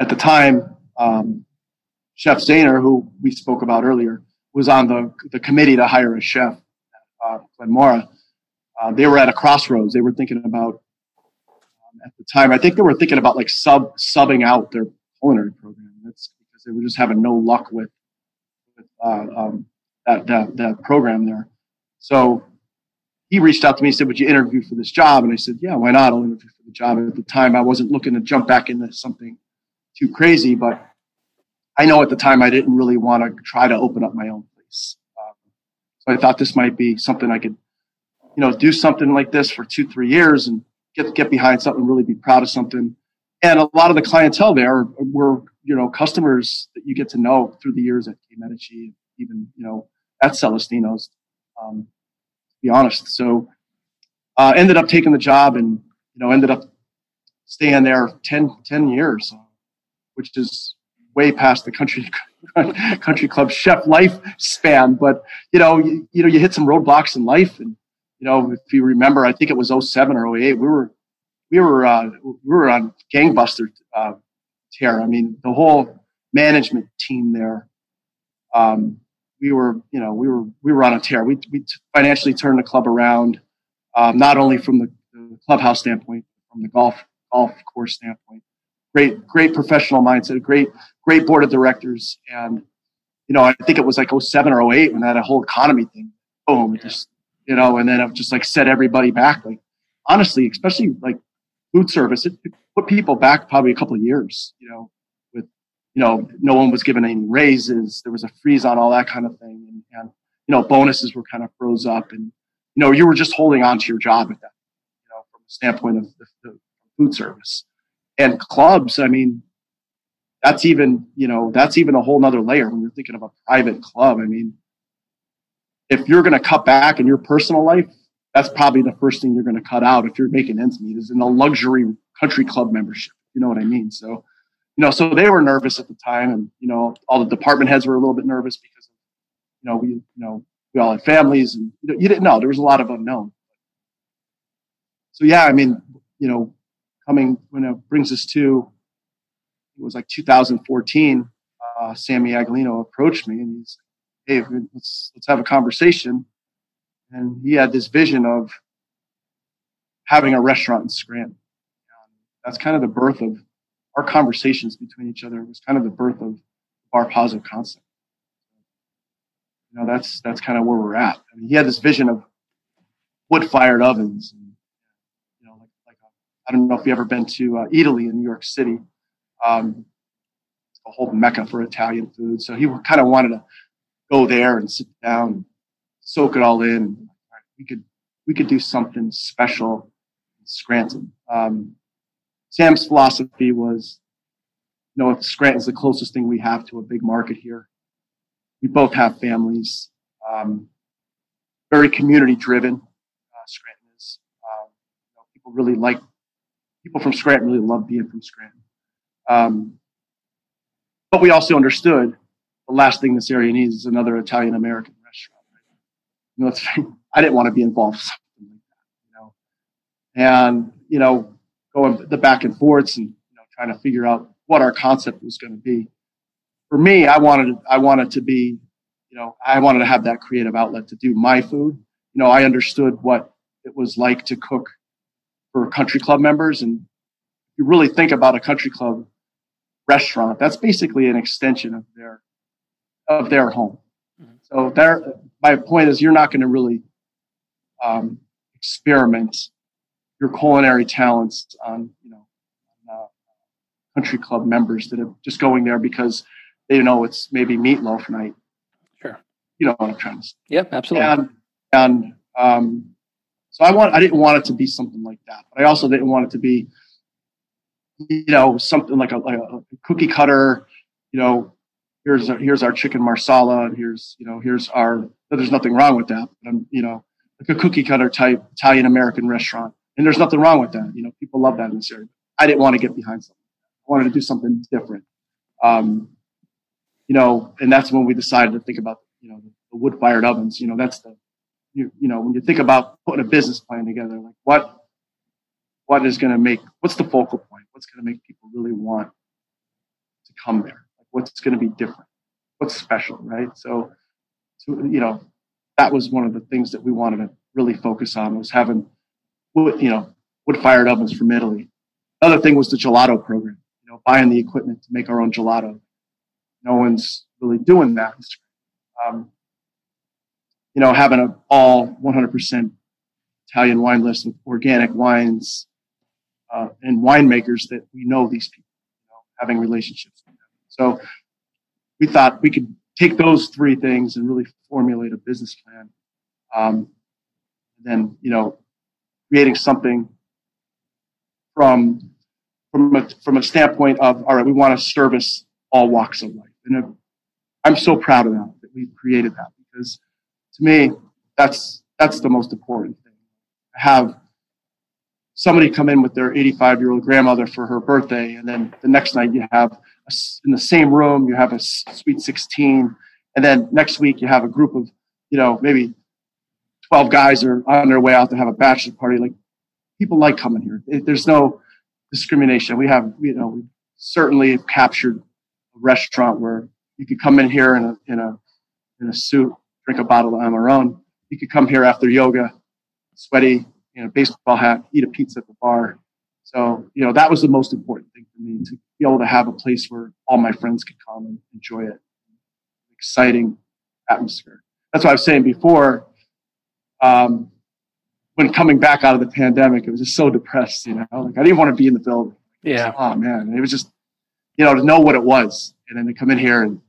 at the time, um, Chef Zahner, who we spoke about earlier, was on the the committee to hire a chef, uh, Glenmaura. Uh, they were at a crossroads. They were thinking about um, at the time. I think they were thinking about like sub subbing out their culinary program. That's because they were just having no luck with um, that, that, that program there. So he reached out to me and said, Would you interview for this job? And I said, Yeah, why not? I'll interview for the job. At the time, I wasn't looking to jump back into something too crazy, but I know at the time I didn't really want to try to open up my own place. Um, so I thought this might be something I could, you know, do something like this for two, three years and get get behind something, really be proud of something. And a lot of the clientele there were you know customers that you get to know through the years at K Medici, even you know at Celestino's. Um, to be honest, so uh, ended up taking the job and you know ended up staying there 10, 10 years, which is way past the country country club chef lifespan. But you know, you, you know, you hit some roadblocks in life, and you know, if you remember, I think it was 07 or 08, we were we were uh, we were on gangbuster uh, tear. I mean, the whole management team there, um, we were, you know, we were we were on a tear. We we financially turned the club around, um, not only from the, the, clubhouse standpoint, from the golf golf course standpoint. Great, great professional mindset, great, great board of directors, and you know, I think it was like 07 or 08 when that whole economy thing, boom, just you know, and then it just like set everybody back. Like honestly, especially like food service, it, put people back probably a couple of years, you know, with, you know, no one was given any raises. There was a freeze on all that kind of thing. And, and you know, bonuses were kind of froze up and, you know, you were just holding on to your job at that, you know, from the standpoint of the, the food service and clubs. I mean, that's even, you know, that's even a whole nother layer when you're thinking of a private club. I mean, if you're going to cut back in your personal life, that's probably the first thing you're going to cut out if you're making ends meet is in a luxury country club membership. You know what I mean? So, you know, so they were nervous at the time, and you know, all the department heads were a little bit nervous because, you know, we, you know, we all had families, and you, know, you didn't know there was a lot of unknown. So yeah, I mean, you know, coming when it brings us to, it was like 2014. Uh, Sammy Aguilino approached me, and he's, "Hey, let's let's have a conversation." And he had this vision of having a restaurant in Scranton that's kind of the birth of our conversations between each other. It was kind of the birth of our positive concept. You know, that's that's kind of where we're at. I mean, he had this vision of wood fired ovens. And, you know, like, like I don't know if you've ever been to uh, Eataly in New York City. Um, a whole mecca for Italian food. So he kind of wanted to go there and sit down, soak it all in. We could we could do something special in Scranton. Um, Sam's philosophy was, you know, if Scranton's the closest thing we have to a big market here. We both have families, um, very community driven. Uh, Scranton is. Um, you know, people really like, people from Scranton really love being from Scranton. Um, but we also understood the last thing this area needs is another Italian American? You know, I didn't want to be involved with something like that, you know. And you know, going the back and forths and you know, trying to figure out what our concept was going to be. For me, I wanted I wanted to be, you know, I wanted to have that creative outlet to do my food. You know, I understood what it was like to cook for country club members, and if you really think about a country club restaurant, that's basically an extension of their of their home. Mm-hmm. So there, my point is, you're not going to really um, experiment your culinary talents on you know on, uh, country club members that are just going there because they know it's maybe meatloaf night. Sure. You know what I'm trying to say. Yep, absolutely. And and um, so I want I didn't want it to be something like that, but I also didn't want it to be you know something like a, like a cookie cutter. You know, here's our, here's our chicken marsala, and here's you know here's our. There's nothing wrong with that, but I'm you know like a cookie cutter type Italian American restaurant and there's nothing wrong with that. You know, people love that in this area. I didn't want to get behind something. I wanted to do something different. Um, you know, and that's when we decided to think about, you know, the, the wood fired ovens. You know, that's the, you, you know, when you think about putting a business plan together, like what, what is going to make, what's the focal point? What's going to make people really want to come there? Like what's going to be different? What's special, right? So, you know, that was one of the things that we wanted to really focus on was having, you know, wood fired ovens from Italy. Another thing was the gelato program, you know, buying the equipment to make our own gelato. No one's really doing that. Um, you know, having an all 100% Italian wine list with organic wines uh, and winemakers that we know these people, you know, having relationships with them. So we thought we could take those three things and really formulate a business plan. Um, then, you know, creating something from from a, from a standpoint of all right, we want to service all walks of life, and I'm so proud of that that we've created that because to me that's that's the most important thing. Have somebody come in with their 85 year old grandmother for her birthday, and then the next night you have in the same room you have a sweet 16, and then next week you have a group of you know maybe 12 guys are on their way out to have a bachelor party. Like people like coming here. There's no discrimination. We have, you know, we certainly captured a restaurant where you could come in here in a, in a, in a suit, drink a bottle of Amarone. You could come here after yoga, sweaty, you know, baseball hat, eat a pizza at the bar. So, you know, that was the most important thing for me to be able to have a place where all my friends could come and enjoy it. Exciting atmosphere. That's what I was saying before um, when coming back out of the pandemic, it was just so depressed, you know, like I didn't want to be in the building. Yeah. Oh man. it was just, you know, to know what it was and then to come in here and,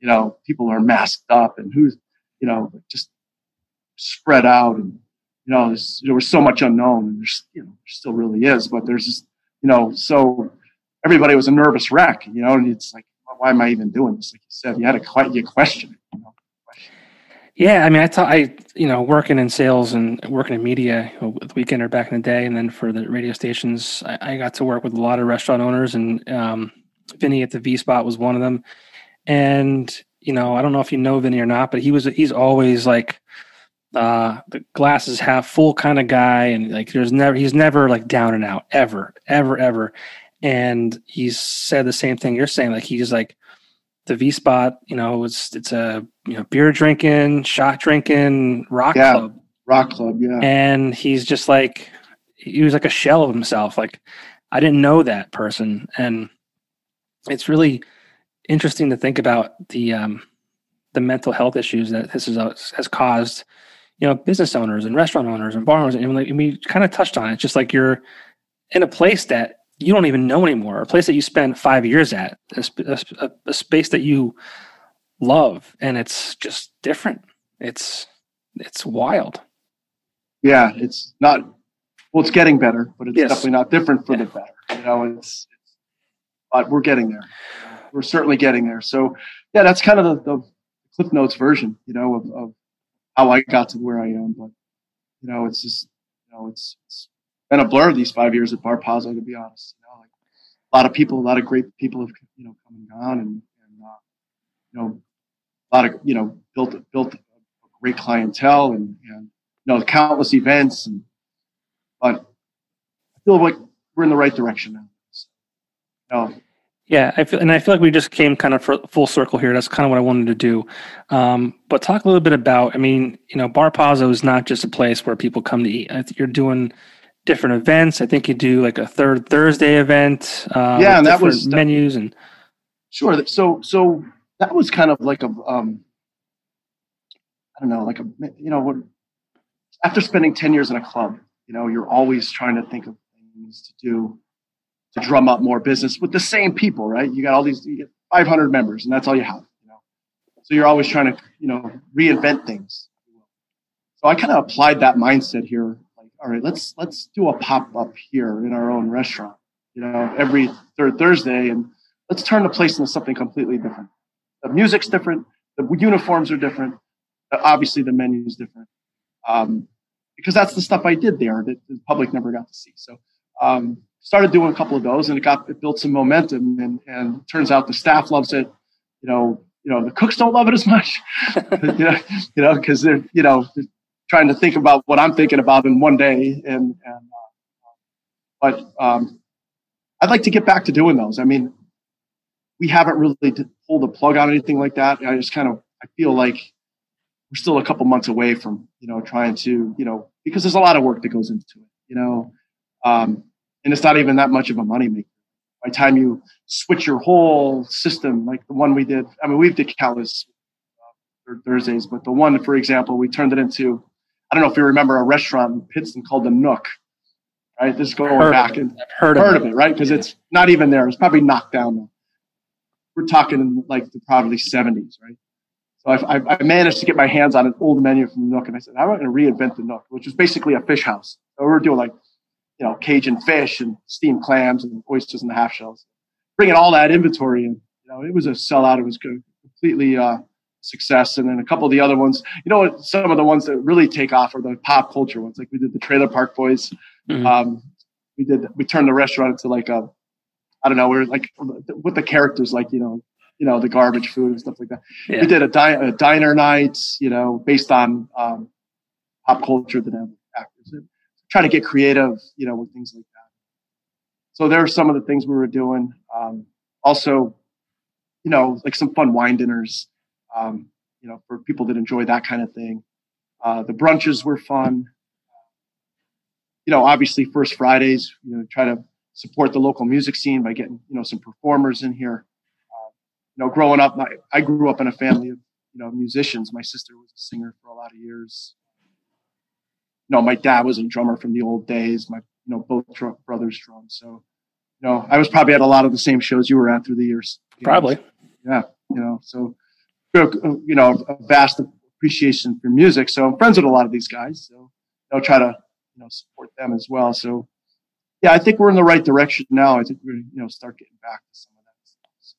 you know, people are masked up and who's, you know, just spread out and, you know, there was so much unknown and there's, you know, there still really is, but there's just, you know, so everybody was a nervous wreck, you know, and it's like, why am I even doing this? Like you said, you had to you question it, you know? Yeah, I mean, I thought I, you know, working in sales and working in media with Weekender back in the day, and then for the radio stations, I, I got to work with a lot of restaurant owners, and um, Vinny at the V Spot was one of them. And you know, I don't know if you know Vinny or not, but he was he's always like uh, the glasses half full kind of guy, and like there's never he's never like down and out ever, ever, ever. And he's said the same thing you're saying, like he's like the V Spot, you know, it's it's a you know beer drinking, shot drinking rock yeah, club. Rock club, yeah. And he's just like he was like a shell of himself. Like I didn't know that person, and it's really interesting to think about the um, the mental health issues that this is, has caused. You know, business owners and restaurant owners and bar owners, and we kind of touched on it. Just like you're in a place that you don't even know anymore, a place that you spent five years at, a, a, a space that you love, and it's just different. It's it's wild. Yeah, it's not. Well, it's getting better, but it's yes. definitely not different for yeah. the better. You know, it's, it's, but we're getting there. We're certainly getting there. So, yeah, that's kind of the, the Cliff Notes version, you know, of, of how I got to where I am. But you know, it's just, you know, it's, it's been a blur these five years at Bar Pazzo, to be honest. You know, like a lot of people, a lot of great people have you know come and gone, and, and uh, you know, a lot of you know built built a great clientele and and you know countless events, and but I feel like we're in the right direction now. So, you know, yeah, I feel, and I feel like we just came kind of full circle here. That's kind of what I wanted to do. Um, but talk a little bit about. I mean, you know, Bar Pazzo is not just a place where people come to eat. You're doing different events. I think you do like a third Thursday event. Uh, yeah, and that was menus and sure. So so that was kind of like a um, I don't know, like a you know, after spending ten years in a club, you know, you're always trying to think of things to do to drum up more business with the same people, right? You got all these, you get 500 members, and that's all you have. You know, so you're always trying to you know reinvent things. So I kind of applied that mindset here all right, let's let's do a pop up here in our own restaurant, you know, every third Thursday, and let's turn the place into something completely different. The music's different, the uniforms are different, obviously the menu is different, um, because that's the stuff I did there that the public never got to see. So um, started doing a couple of those, and it got it built some momentum. And and turns out the staff loves it. You know, you know the cooks don't love it as much. you know, you know because they're you know trying to think about what I'm thinking about in one day. And and uh, but um, I'd like to get back to doing those. I mean, we haven't really pulled the plug on anything like that. I just kind of I feel like we're still a couple months away from you know trying to you know because there's a lot of work that goes into it. You know, um, and it's not even that much of a moneymaker. By the time you switch your whole system, like the one we did, I mean, we've did countless uh, Thursdays, but the one, for example, we turned it into, I don't know if you remember a restaurant in Pittston called the Nook, right? This is going heard back and heard, heard of, it. it, right? Because yeah. it's not even there. It's probably knocked down now. We're talking like the probably 70s, right? So I, I, managed to get my hands on an old menu from the Nook, and I said, I'm going to reinvent the Nook, which was basically a fish house. So we were doing like you know, Cajun fish and steamed clams and oysters and the half shells. Bringing all that inventory in, you know, it was a sellout. It was completely uh, success. And then a couple of the other ones, you know, some of the ones that really take off are the pop culture ones. Like we did the Trailer Park Boys. Mm-hmm. Um, we did we turned the restaurant into like a, I don't know, we are like with the characters, like you know, you know, the garbage food and stuff like that. Yeah. We did a, di- a, diner night, you know, based on um, pop culture that have actors try to get creative, you know, with things like that. So there are some of the things we were doing. Um, also, you know, like some fun wine dinners, um, you know, for people that enjoy that kind of thing. Uh, the brunches were fun. You know, obviously, First Fridays, you know, try to support the local music scene by getting, you know, some performers in here. Uh, you know, growing up, my, I grew up in a family of, you know, musicians. My sister was a singer for a lot of years you know, my dad was a drummer from the old days. My, you know, both drum, brothers drum. So, you know, I was probably at a lot of the same shows you were at through the years. Probably. Know? Yeah. You know, so, you know, a vast appreciation for music. So I'm friends with a lot of these guys. So I'll try to, you know, support them as well. So, yeah, I think we're in the right direction now. I think we're, you know, start getting back to some of that stuff. So,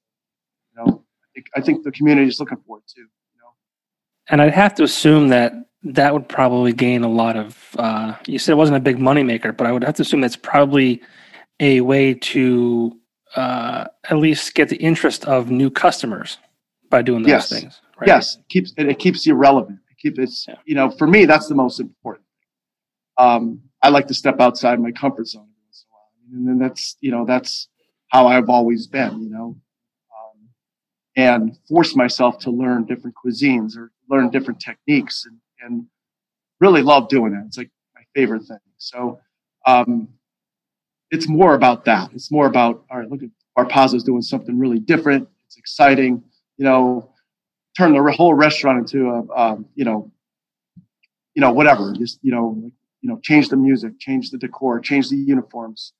you know, I think, I think the community is looking for it too. You know, and I'd have to assume that that would probably gain a lot of. Uh, you said it wasn't a big moneymaker, but I would have to assume that's probably a way to uh, at least get the interest of new customers by doing those yes. things. Right? Yes, it keeps it, it keeps you relevant. It keeps it's yeah. you know for me that's the most important. Um, I like to step outside my comfort zone and then that's you know that's how I've always been. You know, um, and force myself to learn different cuisines or learn different techniques and and really love doing it. It's like my favorite thing. So um, it's more about that. It's more about all right. Look at Bar Pazzo's doing something really different. It's exciting. You know, turn the whole restaurant into a um, you know, you know whatever. Just you know, you know, change the music, change the decor, change the uniforms.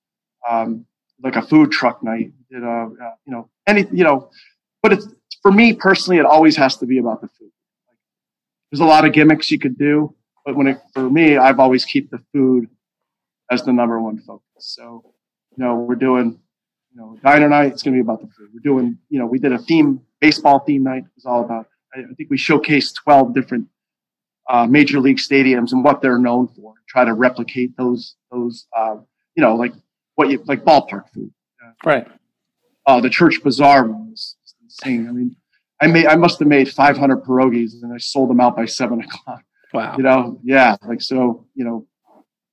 Um, like a food truck night. You know, uh, you know, any you know, but it's for me personally, it always has to be about the food there's a lot of gimmicks you could do, but when it, for me, I've always keep the food as the number one focus. So, you know, we're doing, you know, diner night. It's going to be about the food. We're doing, you know, we did a theme baseball theme night. It was all about. I, think we showcased 12 different uh, major league stadiums and what they're known for. Try to replicate those those, uh, you know, like what you like ballpark food. Right. Uh, the church bazaar was insane. I mean, I made I must have made 500 pierogies and I sold them out by seven o'clock. Wow. You know, yeah, like so. You know,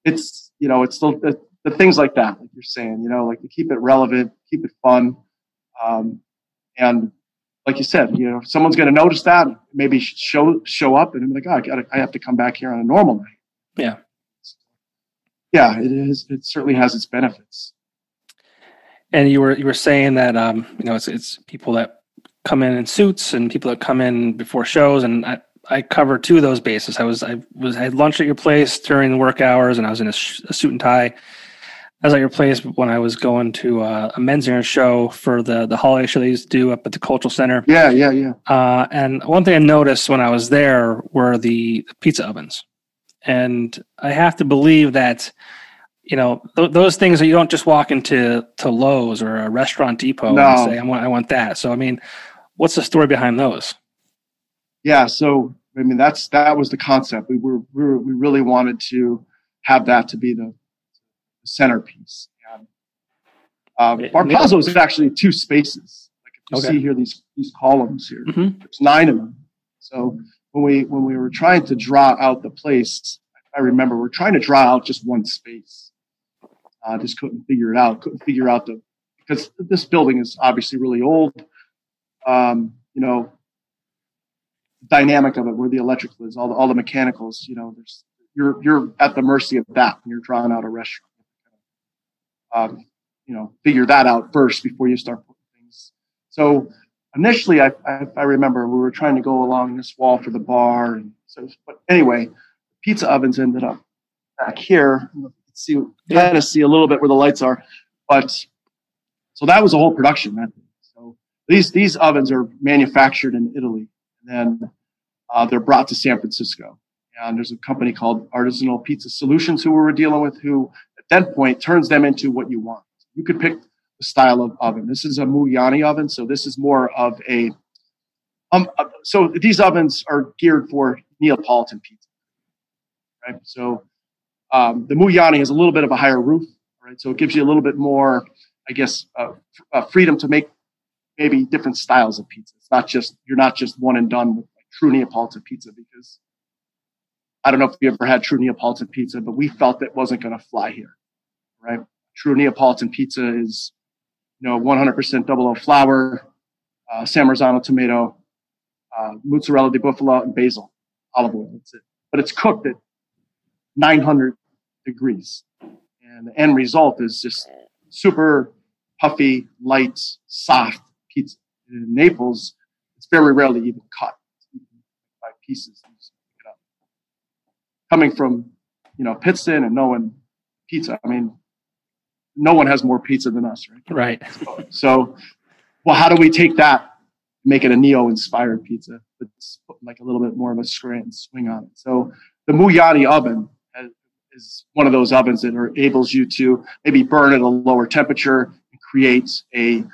it's you know it's still the, the things like that, you're saying. You know, like to keep it relevant, keep it fun, um, and like you said, you know, someone's going to notice that, maybe show show up, and be like, oh, I got I have to come back here on a normal night. Yeah. Yeah, it is. It certainly has its benefits. And you were you were saying that um, you know it's it's people that come in in suits and people that come in before shows and I, I cover two of those bases. I was I was I had lunch at your place during the work hours and I was in a, sh- a suit and tie. I was at your place when I was going to uh, a Menzinger show for the the holiday show they used to do up at the cultural center. Yeah, yeah, yeah. Uh, and one thing I noticed when I was there were the pizza ovens, and I have to believe that you know th- those things that you don't just walk into to Lowe's or a restaurant depot no. and say I want I want that. So I mean, What's the story behind those? Yeah, so I mean, that's that was the concept. We were, we were we really wanted to have that to be the centerpiece. And, um, Bar Pazzo is actually two spaces. Like if you okay. see here, these these columns here, mm-hmm. there's nine of them. So when we when we were trying to draw out the place, I remember we're trying to draw out just one space. I uh, just couldn't figure it out. Couldn't figure out the because this building is obviously really old. Um, you know, dynamic of it, where the electrical is, all the all the mechanicals. You know, there's you're you're at the mercy of that when you're drawing out a restaurant. Um, you know, figure that out first before you start putting things. So initially, I, I, I remember we were trying to go along this wall for the bar, and so but anyway, pizza ovens ended up back here. Let's See, kind of see a little bit where the lights are, but so that was a whole production method. So these these ovens are manufactured in Italy, and then uh, they're brought to San Francisco. And there's a company called Artisanal Pizza Solutions who we were dealing with, who that point turns them into what you want. You could pick the style of oven. This is a Mugnaini oven, so this is more of a um. Uh, so these ovens are geared for Neapolitan pizza, right? So um, the Mugnaini has a little bit of a higher roof, right? So it gives you a little bit more, I guess, uh, uh, freedom to make maybe different styles of pizza. It's not just you're not just one and done with like true Neapolitan pizza because I don't know if you ever had true Neapolitan pizza, but we felt it wasn't going to fly here, right? True Neapolitan pizza is, you know, 100% double O flour, uh, San Marzano tomato, uh, mozzarella di bufala, and basil, olive oil. That's it. But it's cooked at 900 degrees, and the end result is just super puffy, light, soft pizza. In Naples, it's very rarely even cut by pieces. Coming from, you know, Pittston and knowing pizza, I mean, no one has more pizza than us, right? Right. So, well, how do we take that, make it a neo-inspired pizza that's like a little bit more of a swing on it? So the Mugnaini oven is one of those ovens that enables you to maybe burn at a lower temperature and create a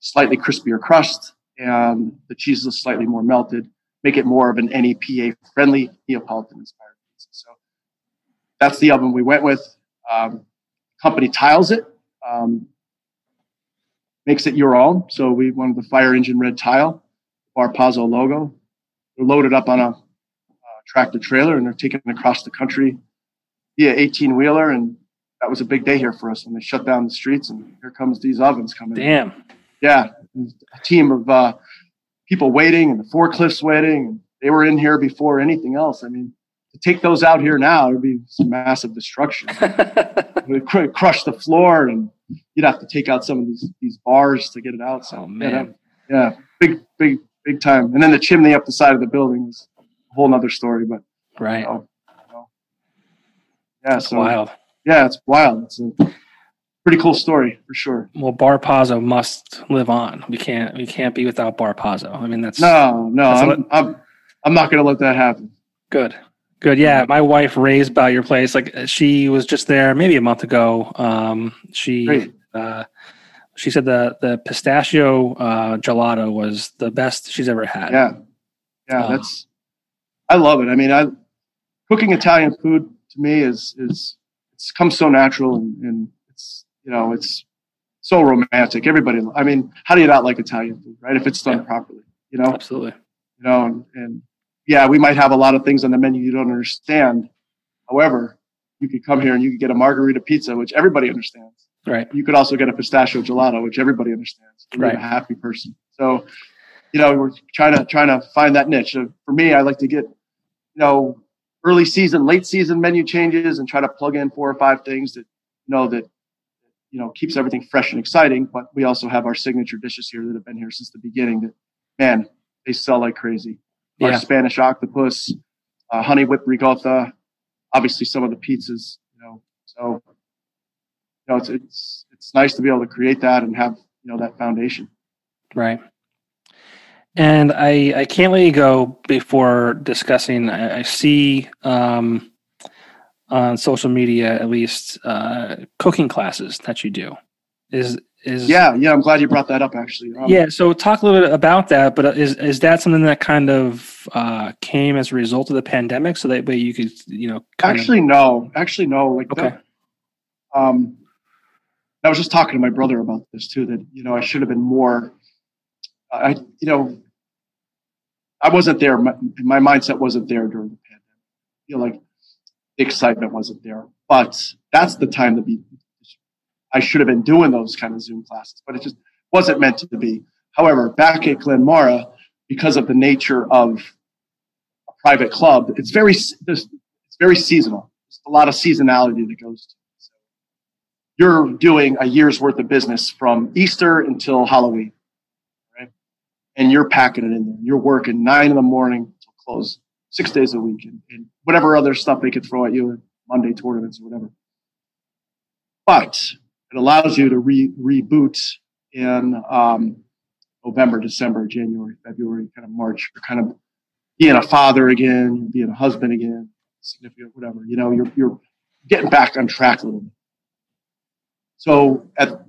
slightly crispier crust and the cheese is slightly more melted, make it more of an NEPA friendly Neapolitan inspired that's the oven we went with. Um, company tiles it, um, makes it your own. So we wanted the fire engine red tile, Bar Pazzo logo. They're loaded up on a uh, tractor trailer and they're taken across the country via 18 wheeler. And that was a big day here for us when they shut down the streets and here comes these ovens coming. Damn. Yeah. A team of uh, people waiting and the forklifts waiting. They were in here before anything else. I mean, take those out here now, it would be some massive destruction. it would cr- crush the floor, and you'd have to take out some of these these bars to get it out. So, oh, man. Yeah, big, big, big time. And then the chimney up the side of the building is a whole nother story. But right, you know, you know, yeah, it's so, wild. Yeah, it's wild. It's a pretty cool story for sure. Well, Bar Pazzo must live on. We can't we can't be without Bar Pazzo. I mean, that's no, no. That's I'm, I'm, I'm not going to let that happen. Good. Good. Yeah. My wife raised about your place. Like she was just there maybe a month ago. Um, she, uh, she said the, the pistachio, uh, gelato was the best she's ever had. Yeah. Yeah. Uh, that's, I love it. I mean, I, cooking Italian food to me is, is, it's come so natural and, and it's, you know, it's so romantic. Everybody, I mean, how do you not like Italian food, right? If it's done yeah. properly, you know? Absolutely. You know, and, and yeah, we might have a lot of things on the menu you don't understand. However, you could come here and you could get a margarita pizza, which everybody understands. Right. You could also get a pistachio gelato, which everybody understands. You're right. a happy person. So, you know, we're trying to trying to find that niche. For me, I like to get, you know, early season, late season menu changes and try to plug in four or five things that you know that you know keeps everything fresh and exciting. But we also have our signature dishes here that have been here since the beginning. That man, they sell like crazy yeah. Spanish octopus, uh, honey whipped ricotta, obviously some of the pizzas, you know. So, you know, it's it's it's nice to be able to create that and have you know that foundation. Right. And I I can't let you go before discussing. I, I see um, on social media at least uh, cooking classes that you do. Is is yeah, yeah. I'm glad you brought that up. Actually, um, yeah. So talk a little bit about that. But is is that something that kind of uh, came as a result of the pandemic, so that way you could you know actually of... no, actually no. Like okay. um, I was just talking to my brother about this too. That you know I should have been more. I you know I wasn't there. My, my mindset wasn't there during the pandemic. you know like the excitement wasn't there. But that's the time to be. I should have been doing those kind of Zoom classes, but it just wasn't meant to be. However, back at Glenmaura, because of the nature of a private club, it's very it's very seasonal. There's a lot of seasonality that goes to it. So you're doing a year's worth of business from Easter until Halloween right? and you're packing it in there. You're working nine in the morning till close six days a week and, and whatever other stuff they could throw at you, Monday tournaments or whatever. But it allows you to re- reboot in um, November, December, January, February, kind of March. You're kind of being a father again, being a husband again, significant, whatever. You know, you're you're getting back on track a little bit. So at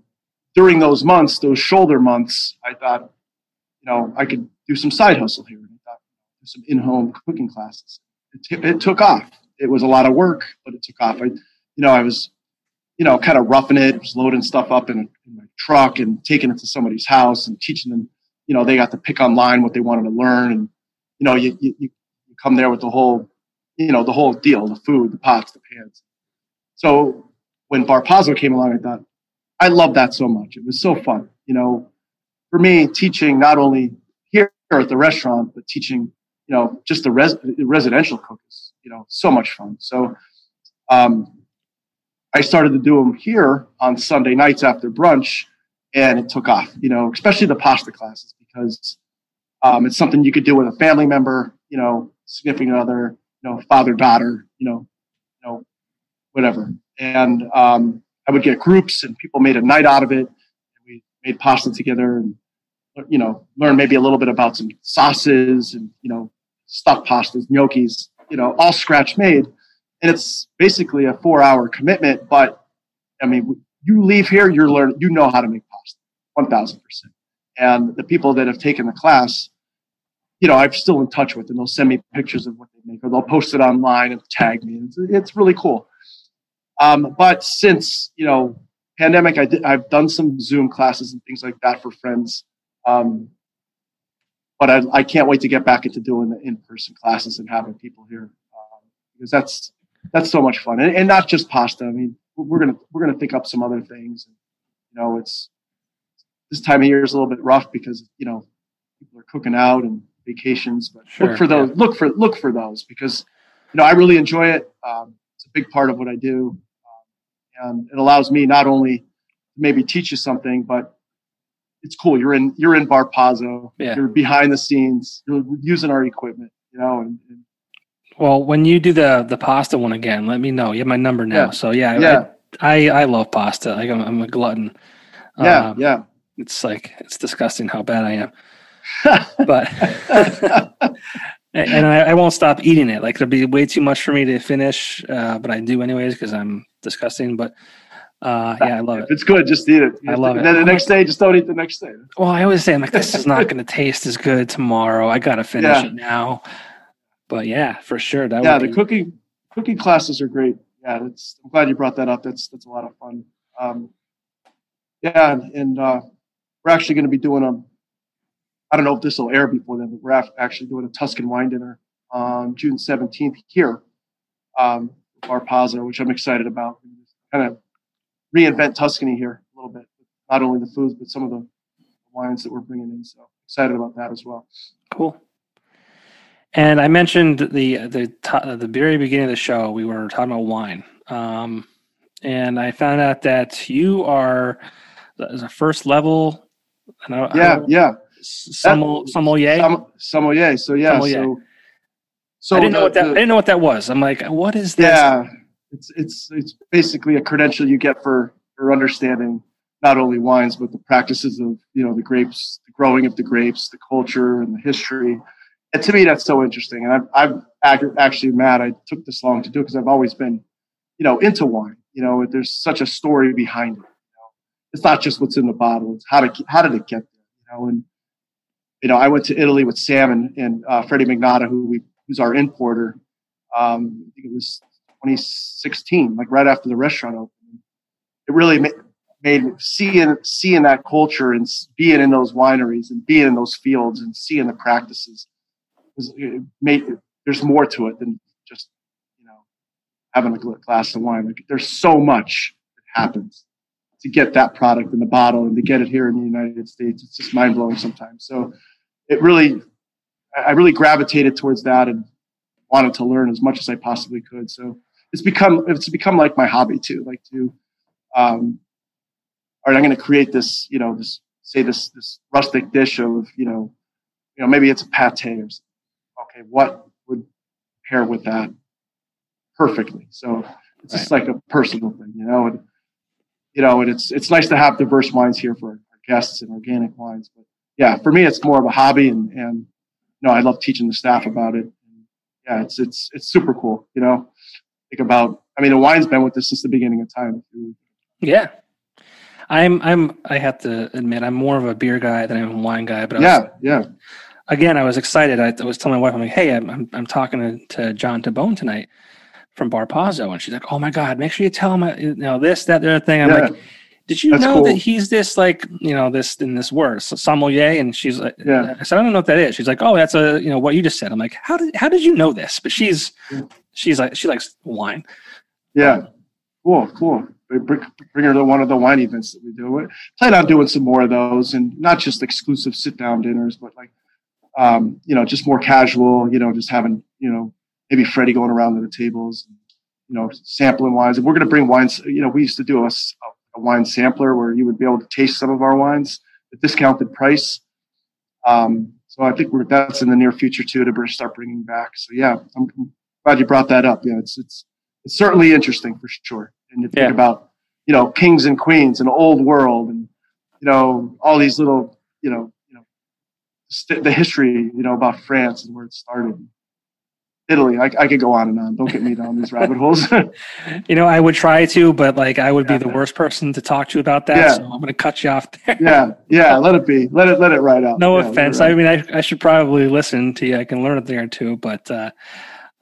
during those months, those shoulder months, I thought, you know, I could do some side hustle here. I thought, do some in-home cooking classes. It, t- it took off. It was a lot of work, but it took off. I, you know, I was, you know, kind of roughing it, was loading stuff up in, in my truck and taking it to somebody's house and teaching them. You know, they got to pick online what they wanted to learn, and you know, you you, you come there with the whole, you know, the whole deal, the food, the pots, the pans. So when Bar Pazzo came along, I thought, I love that so much. It was so fun. You know, for me, teaching not only here at the restaurant, but teaching, you know, just the, res- residential cookers, you know, so much fun. So um, I started to do them here on Sunday nights after brunch, and it took off, you know, especially the pasta classes because um, it's something you could do with a family member, you know, significant other, you know, father, daughter, you know, you know, whatever. And um, I would get groups, and people made a night out of it. We made pasta together, and you know, learn maybe a little bit about some sauces and, you know, stuffed pastas, gnocchis, you know, all scratch made. And it's basically a four hour commitment. But I mean, you leave here, you're you know how to make pasta 1000%. And the people that have taken the class, you know, I'm still in touch with, and they'll send me pictures of what they make, or they'll post it online and tag me. It's, it's really cool. Um, but since you know, pandemic, I did, I've done some Zoom classes and things like that for friends um, but I, I, can't wait to get back into doing the in-person classes and having people here um, because that's that's so much fun, and, and, not just pasta. I mean, we're gonna we're gonna think up some other things. And, you know, it's this time of year is a little bit rough because you know people are cooking out and vacations, but sure, look for those. Yeah. Look for look for those because you know I really enjoy it. Um, it's a big part of what I do, um, and it allows me not only to maybe teach you something, but it's cool. You're in you're in Bar Pazzo. Yeah. You're behind the scenes. You're using our equipment. You know. And, and, well, when you do the the pasta one again, let me know. You have my number now. Yeah. So yeah, yeah. I, I, I love pasta. Like I'm, I'm a glutton. Yeah, um, yeah. It's like it's disgusting how bad I am. but and I, I, won't stop eating it. Like it'll be way too much for me to finish, uh, but I do anyways because I'm disgusting. But uh, yeah, I love if it. It's good. Just eat it. I love it. Then the next day, just don't eat the next day. Well, I always say, I'm like, this is not going to taste as good tomorrow. I got to finish yeah. it now. But yeah, for sure. That yeah, the be... cooking cooking classes are great. Yeah, that's. I'm glad you brought that up. That's that's a lot of fun. Um, yeah, and uh, we're actually going to be doing a. I don't know if this will air before then, but we're actually doing a Tuscan wine dinner on June 17th here, um, Bar Pazzo, which I'm excited about. Kind of reinvent Tuscany here a little bit. Not only the foods, but some of the wines that we're bringing in. So excited about that as well. Cool. And I mentioned the the the very beginning of the show we were talking about wine, um, and I found out that you are a first level. I, yeah, I yeah. Sommel, sommelier. sommelier. So yeah. Sommelier. So, so I didn't the, know what that. The, I didn't know what that was. I'm like, what is this? Yeah. It's it's it's basically a credential you get for for understanding not only wines but the practices of you know the grapes, the growing of the grapes, the culture and the history. And to me, that's so interesting. And I've, I've actually mad I took this long to do it because I've always been, you know, into wine. You know, there's such a story behind it. You know? it's not just what's in the bottle; it's how to how did it get there, you know. And you know, I went to Italy with Sam and, and uh, Freddie Magnotta, who we who's our importer. Um, I think it was 2016, like right after the restaurant opened. It really made, made seeing seeing that culture and being in those wineries and being in those fields and seeing the practices There's more to it than just you know having a glass of wine. Like, there's so much that happens to get that product in the bottle and to get it here in the United States. It's just mind blowing sometimes. So it really, I really gravitated towards that and wanted to learn as much as I possibly could. So it's become it's become like my hobby too. Like to, um, all right, I'm going to create this, you know, this say this this rustic dish of, you know, you know, maybe it's a pate or something. Okay, what would pair with that perfectly? So it's right. just like a personal thing, you know, and you know, and it's it's nice to have diverse wines here for our guests and organic wines. But yeah, for me, it's more of a hobby, and and you know, I love teaching the staff about it. And yeah, it's it's it's super cool. You know, think about. I mean, the wine's been with us since the beginning of time. Yeah, I'm I'm I have to admit I'm more of a beer guy than I'm a wine guy. But yeah, was, yeah. Again, I was excited. I, I, was telling my wife, I'm like, hey, I'm I'm, I'm talking to, to John Tabone tonight from Bar Pazzo, and she's like, "Oh my god, make sure you tell him, uh, you know, this, that, the other thing." I'm yeah. like, "Did you That's know cool. that he's this like, you know, this in this word sommelier?" And she's like, yeah. "I said I don't know what that is." She's like, "Oh, that's a, you know, what you just said." I'm like, "How did how did you know this?" But she's yeah. she's like she likes wine. Yeah, cool, cool. Bring, bring her to one of the wine events that we do. We plan on doing some more of those, and not just exclusive sit down dinners, but like, um, you know, just more casual. You know, just having you know maybe Freddie going around to the tables, you know, sampling wines. And we're going to bring wines. You know, we used to do a, a, wine sampler where you would be able to taste some of our wines at discounted price. Um, so I think that's in the near future too to start bringing back. So yeah, I'm, I'm glad you brought that up. Yeah, it's it's it's certainly interesting for sure. And to think yeah. about you know kings and queens and old world and you know all these little you know st- the history you know about France and where it started. Italy. I, I, could go on and on. Don't get me down these rabbit holes. you know, I would try to, but like I would be the worst person to talk to about that. Yeah. So I'm going to cut you off there. yeah, yeah. Let it be. Let it let it ride out. No yeah, offense. I mean, I, I should probably listen to you. I can learn a thing or two, but uh,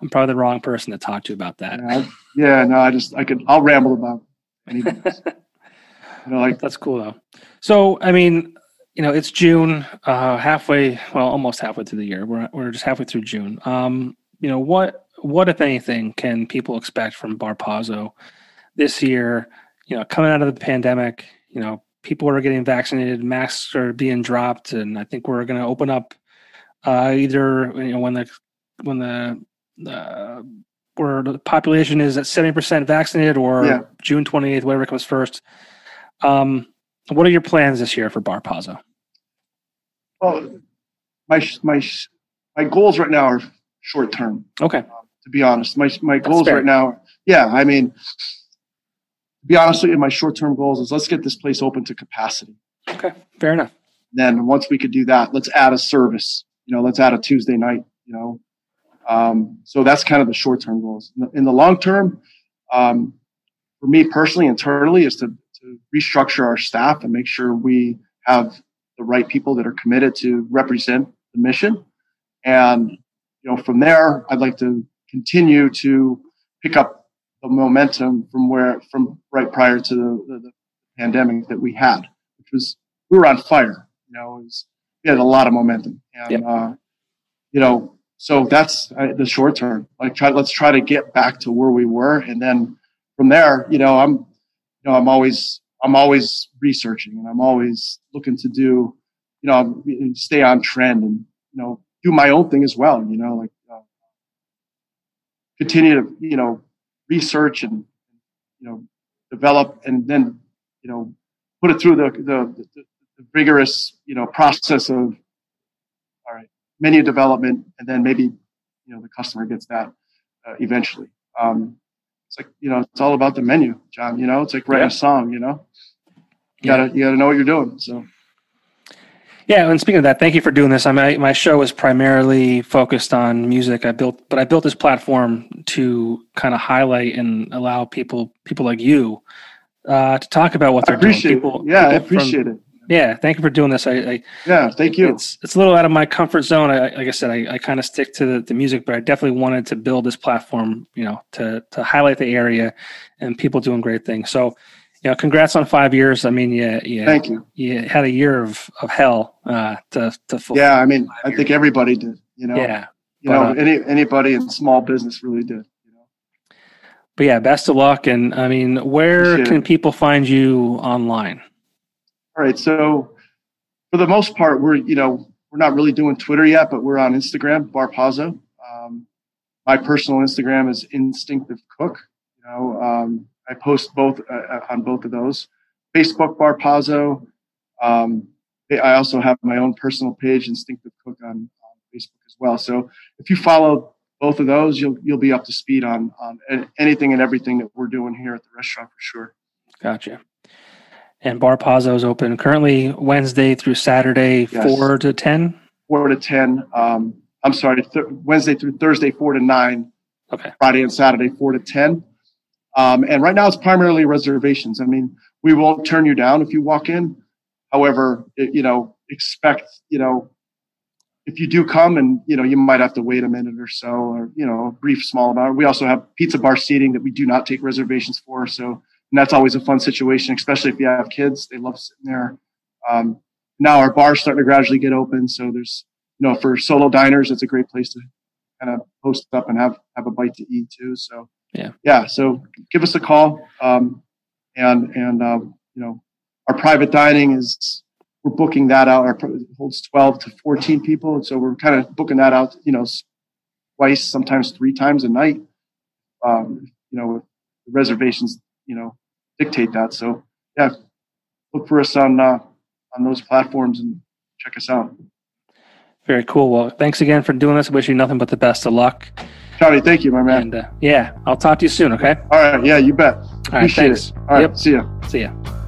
I'm probably the wrong person to talk to about that. Yeah, I, yeah no, I just I could I'll ramble about anything. you know, like that's cool though. So I mean, you know, it's June, uh, halfway, well, almost halfway through the year. We're we're just halfway through June. Um, you know what what if anything can people expect from Bar Pazzo this year? You know, coming out of the pandemic, you know, people are getting vaccinated, masks are being dropped, and I think we're going to open up uh, either you know when the when the uh, where the population is at seventy percent vaccinated or yeah. June twenty eighth, whatever comes first. Um, what are your plans this year for Bar Pazzo? Well, my my my goals right now are short term. Okay. Um, to be honest, my my goals right now, yeah, I mean, to be honest with you, my short term goals is let's get this place open to capacity. Okay, fair enough. Then once we could do that, let's add a service. You know, let's add a Tuesday night. You know, um, so that's kind of the short term goals. In the, in the long term, um, for me personally, internally, is to to restructure our staff and make sure we have the right people that are committed to represent the mission and you know, from there, I'd like to continue to pick up the momentum from where from right prior to the, the, the pandemic that we had, which was we were on fire. You know, was, we had a lot of momentum, and yep. uh, you know, so that's uh, the short term. Like, try let's try to get back to where we were, and then from there, you know, I'm, you know, I'm always I'm always researching, and I'm always looking to do, you know, stay on trend, and you know, do my own thing as well. You know, like uh, continue to you know research and you know develop and then you know put it through the the, the, the rigorous you know process of all right menu development and then maybe you know the customer gets that uh, eventually. Um, it's like you know it's all about the menu, John. You know, it's like writing yeah. a song. You know, you yeah. gotta you gotta know what you're doing. So. Yeah, and speaking of that, thank you for doing this. I mean, my show is primarily focused on music. I built, but I built this platform to kind of highlight and allow people, people like you, uh, to talk about what they're I appreciate doing. People, yeah, people I appreciate from, it. Yeah, thank you for doing this. I, I, yeah, thank you. It's it's a little out of my comfort zone. I, like I said, I, I kind of stick to the, the music, but I definitely wanted to build this platform, you know, to to highlight the area and people doing great things. So, you know, congrats on five years. I mean, yeah, yeah. Thank you. You had a year of, of hell uh, to to fulfill. Yeah, I mean, I think everybody did. You know. Yeah. You but, know, uh, any anybody in small business really did. You know. But yeah, best of luck. And I mean, where Appreciate can it. people find you online? All right, so for the most part, we're you know we're not really doing Twitter yet, but we're on Instagram, Barpazzo. Um, my personal Instagram is Instinctive Cook. You know, um, I post both uh, uh on both of those. Facebook Barpazzo. Um, I also have my own personal page, Instinctive Cook, on, on, Facebook as well. So if you follow both of those, you'll you'll be up to speed on on anything and everything that we're doing here at the restaurant for sure. Gotcha and Bar Pazzo is open currently Wednesday through Saturday, yes. four to ten. Four to ten. Um, I'm sorry, th- Wednesday through Thursday, four to nine. Okay. Friday and Saturday, four to ten. Um, and right now, it's primarily reservations. I mean, we won't turn you down if you walk in. However, it, you know, expect you know, if you do come and you know, you might have to wait a minute or so, or you know, a brief small amount. We also have pizza bar seating that we do not take reservations for. So and that's always a fun situation, especially if you have kids. They love sitting there. Um, now our bar's starting to gradually get open, so there's you know for solo diners, it's a great place to kind of post up and have have a bite to eat too. So yeah, yeah. So give us a call, um, and and um, you know our private dining is we're booking that out. Our holds twelve to fourteen people, and so we're kind of booking that out. You know, twice, sometimes three times a night. Um, you know, reservations you know dictate that. So yeah, look for us on uh, on those platforms and check us out. Very cool. Well, thanks again for doing this. Wish you nothing but the best of luck. Johnny, thank you, my man. And uh, yeah, I'll talk to you soon. Okay. All right. Yeah, you bet. All right. Appreciate thanks. it. All right. Yep. See ya. See ya.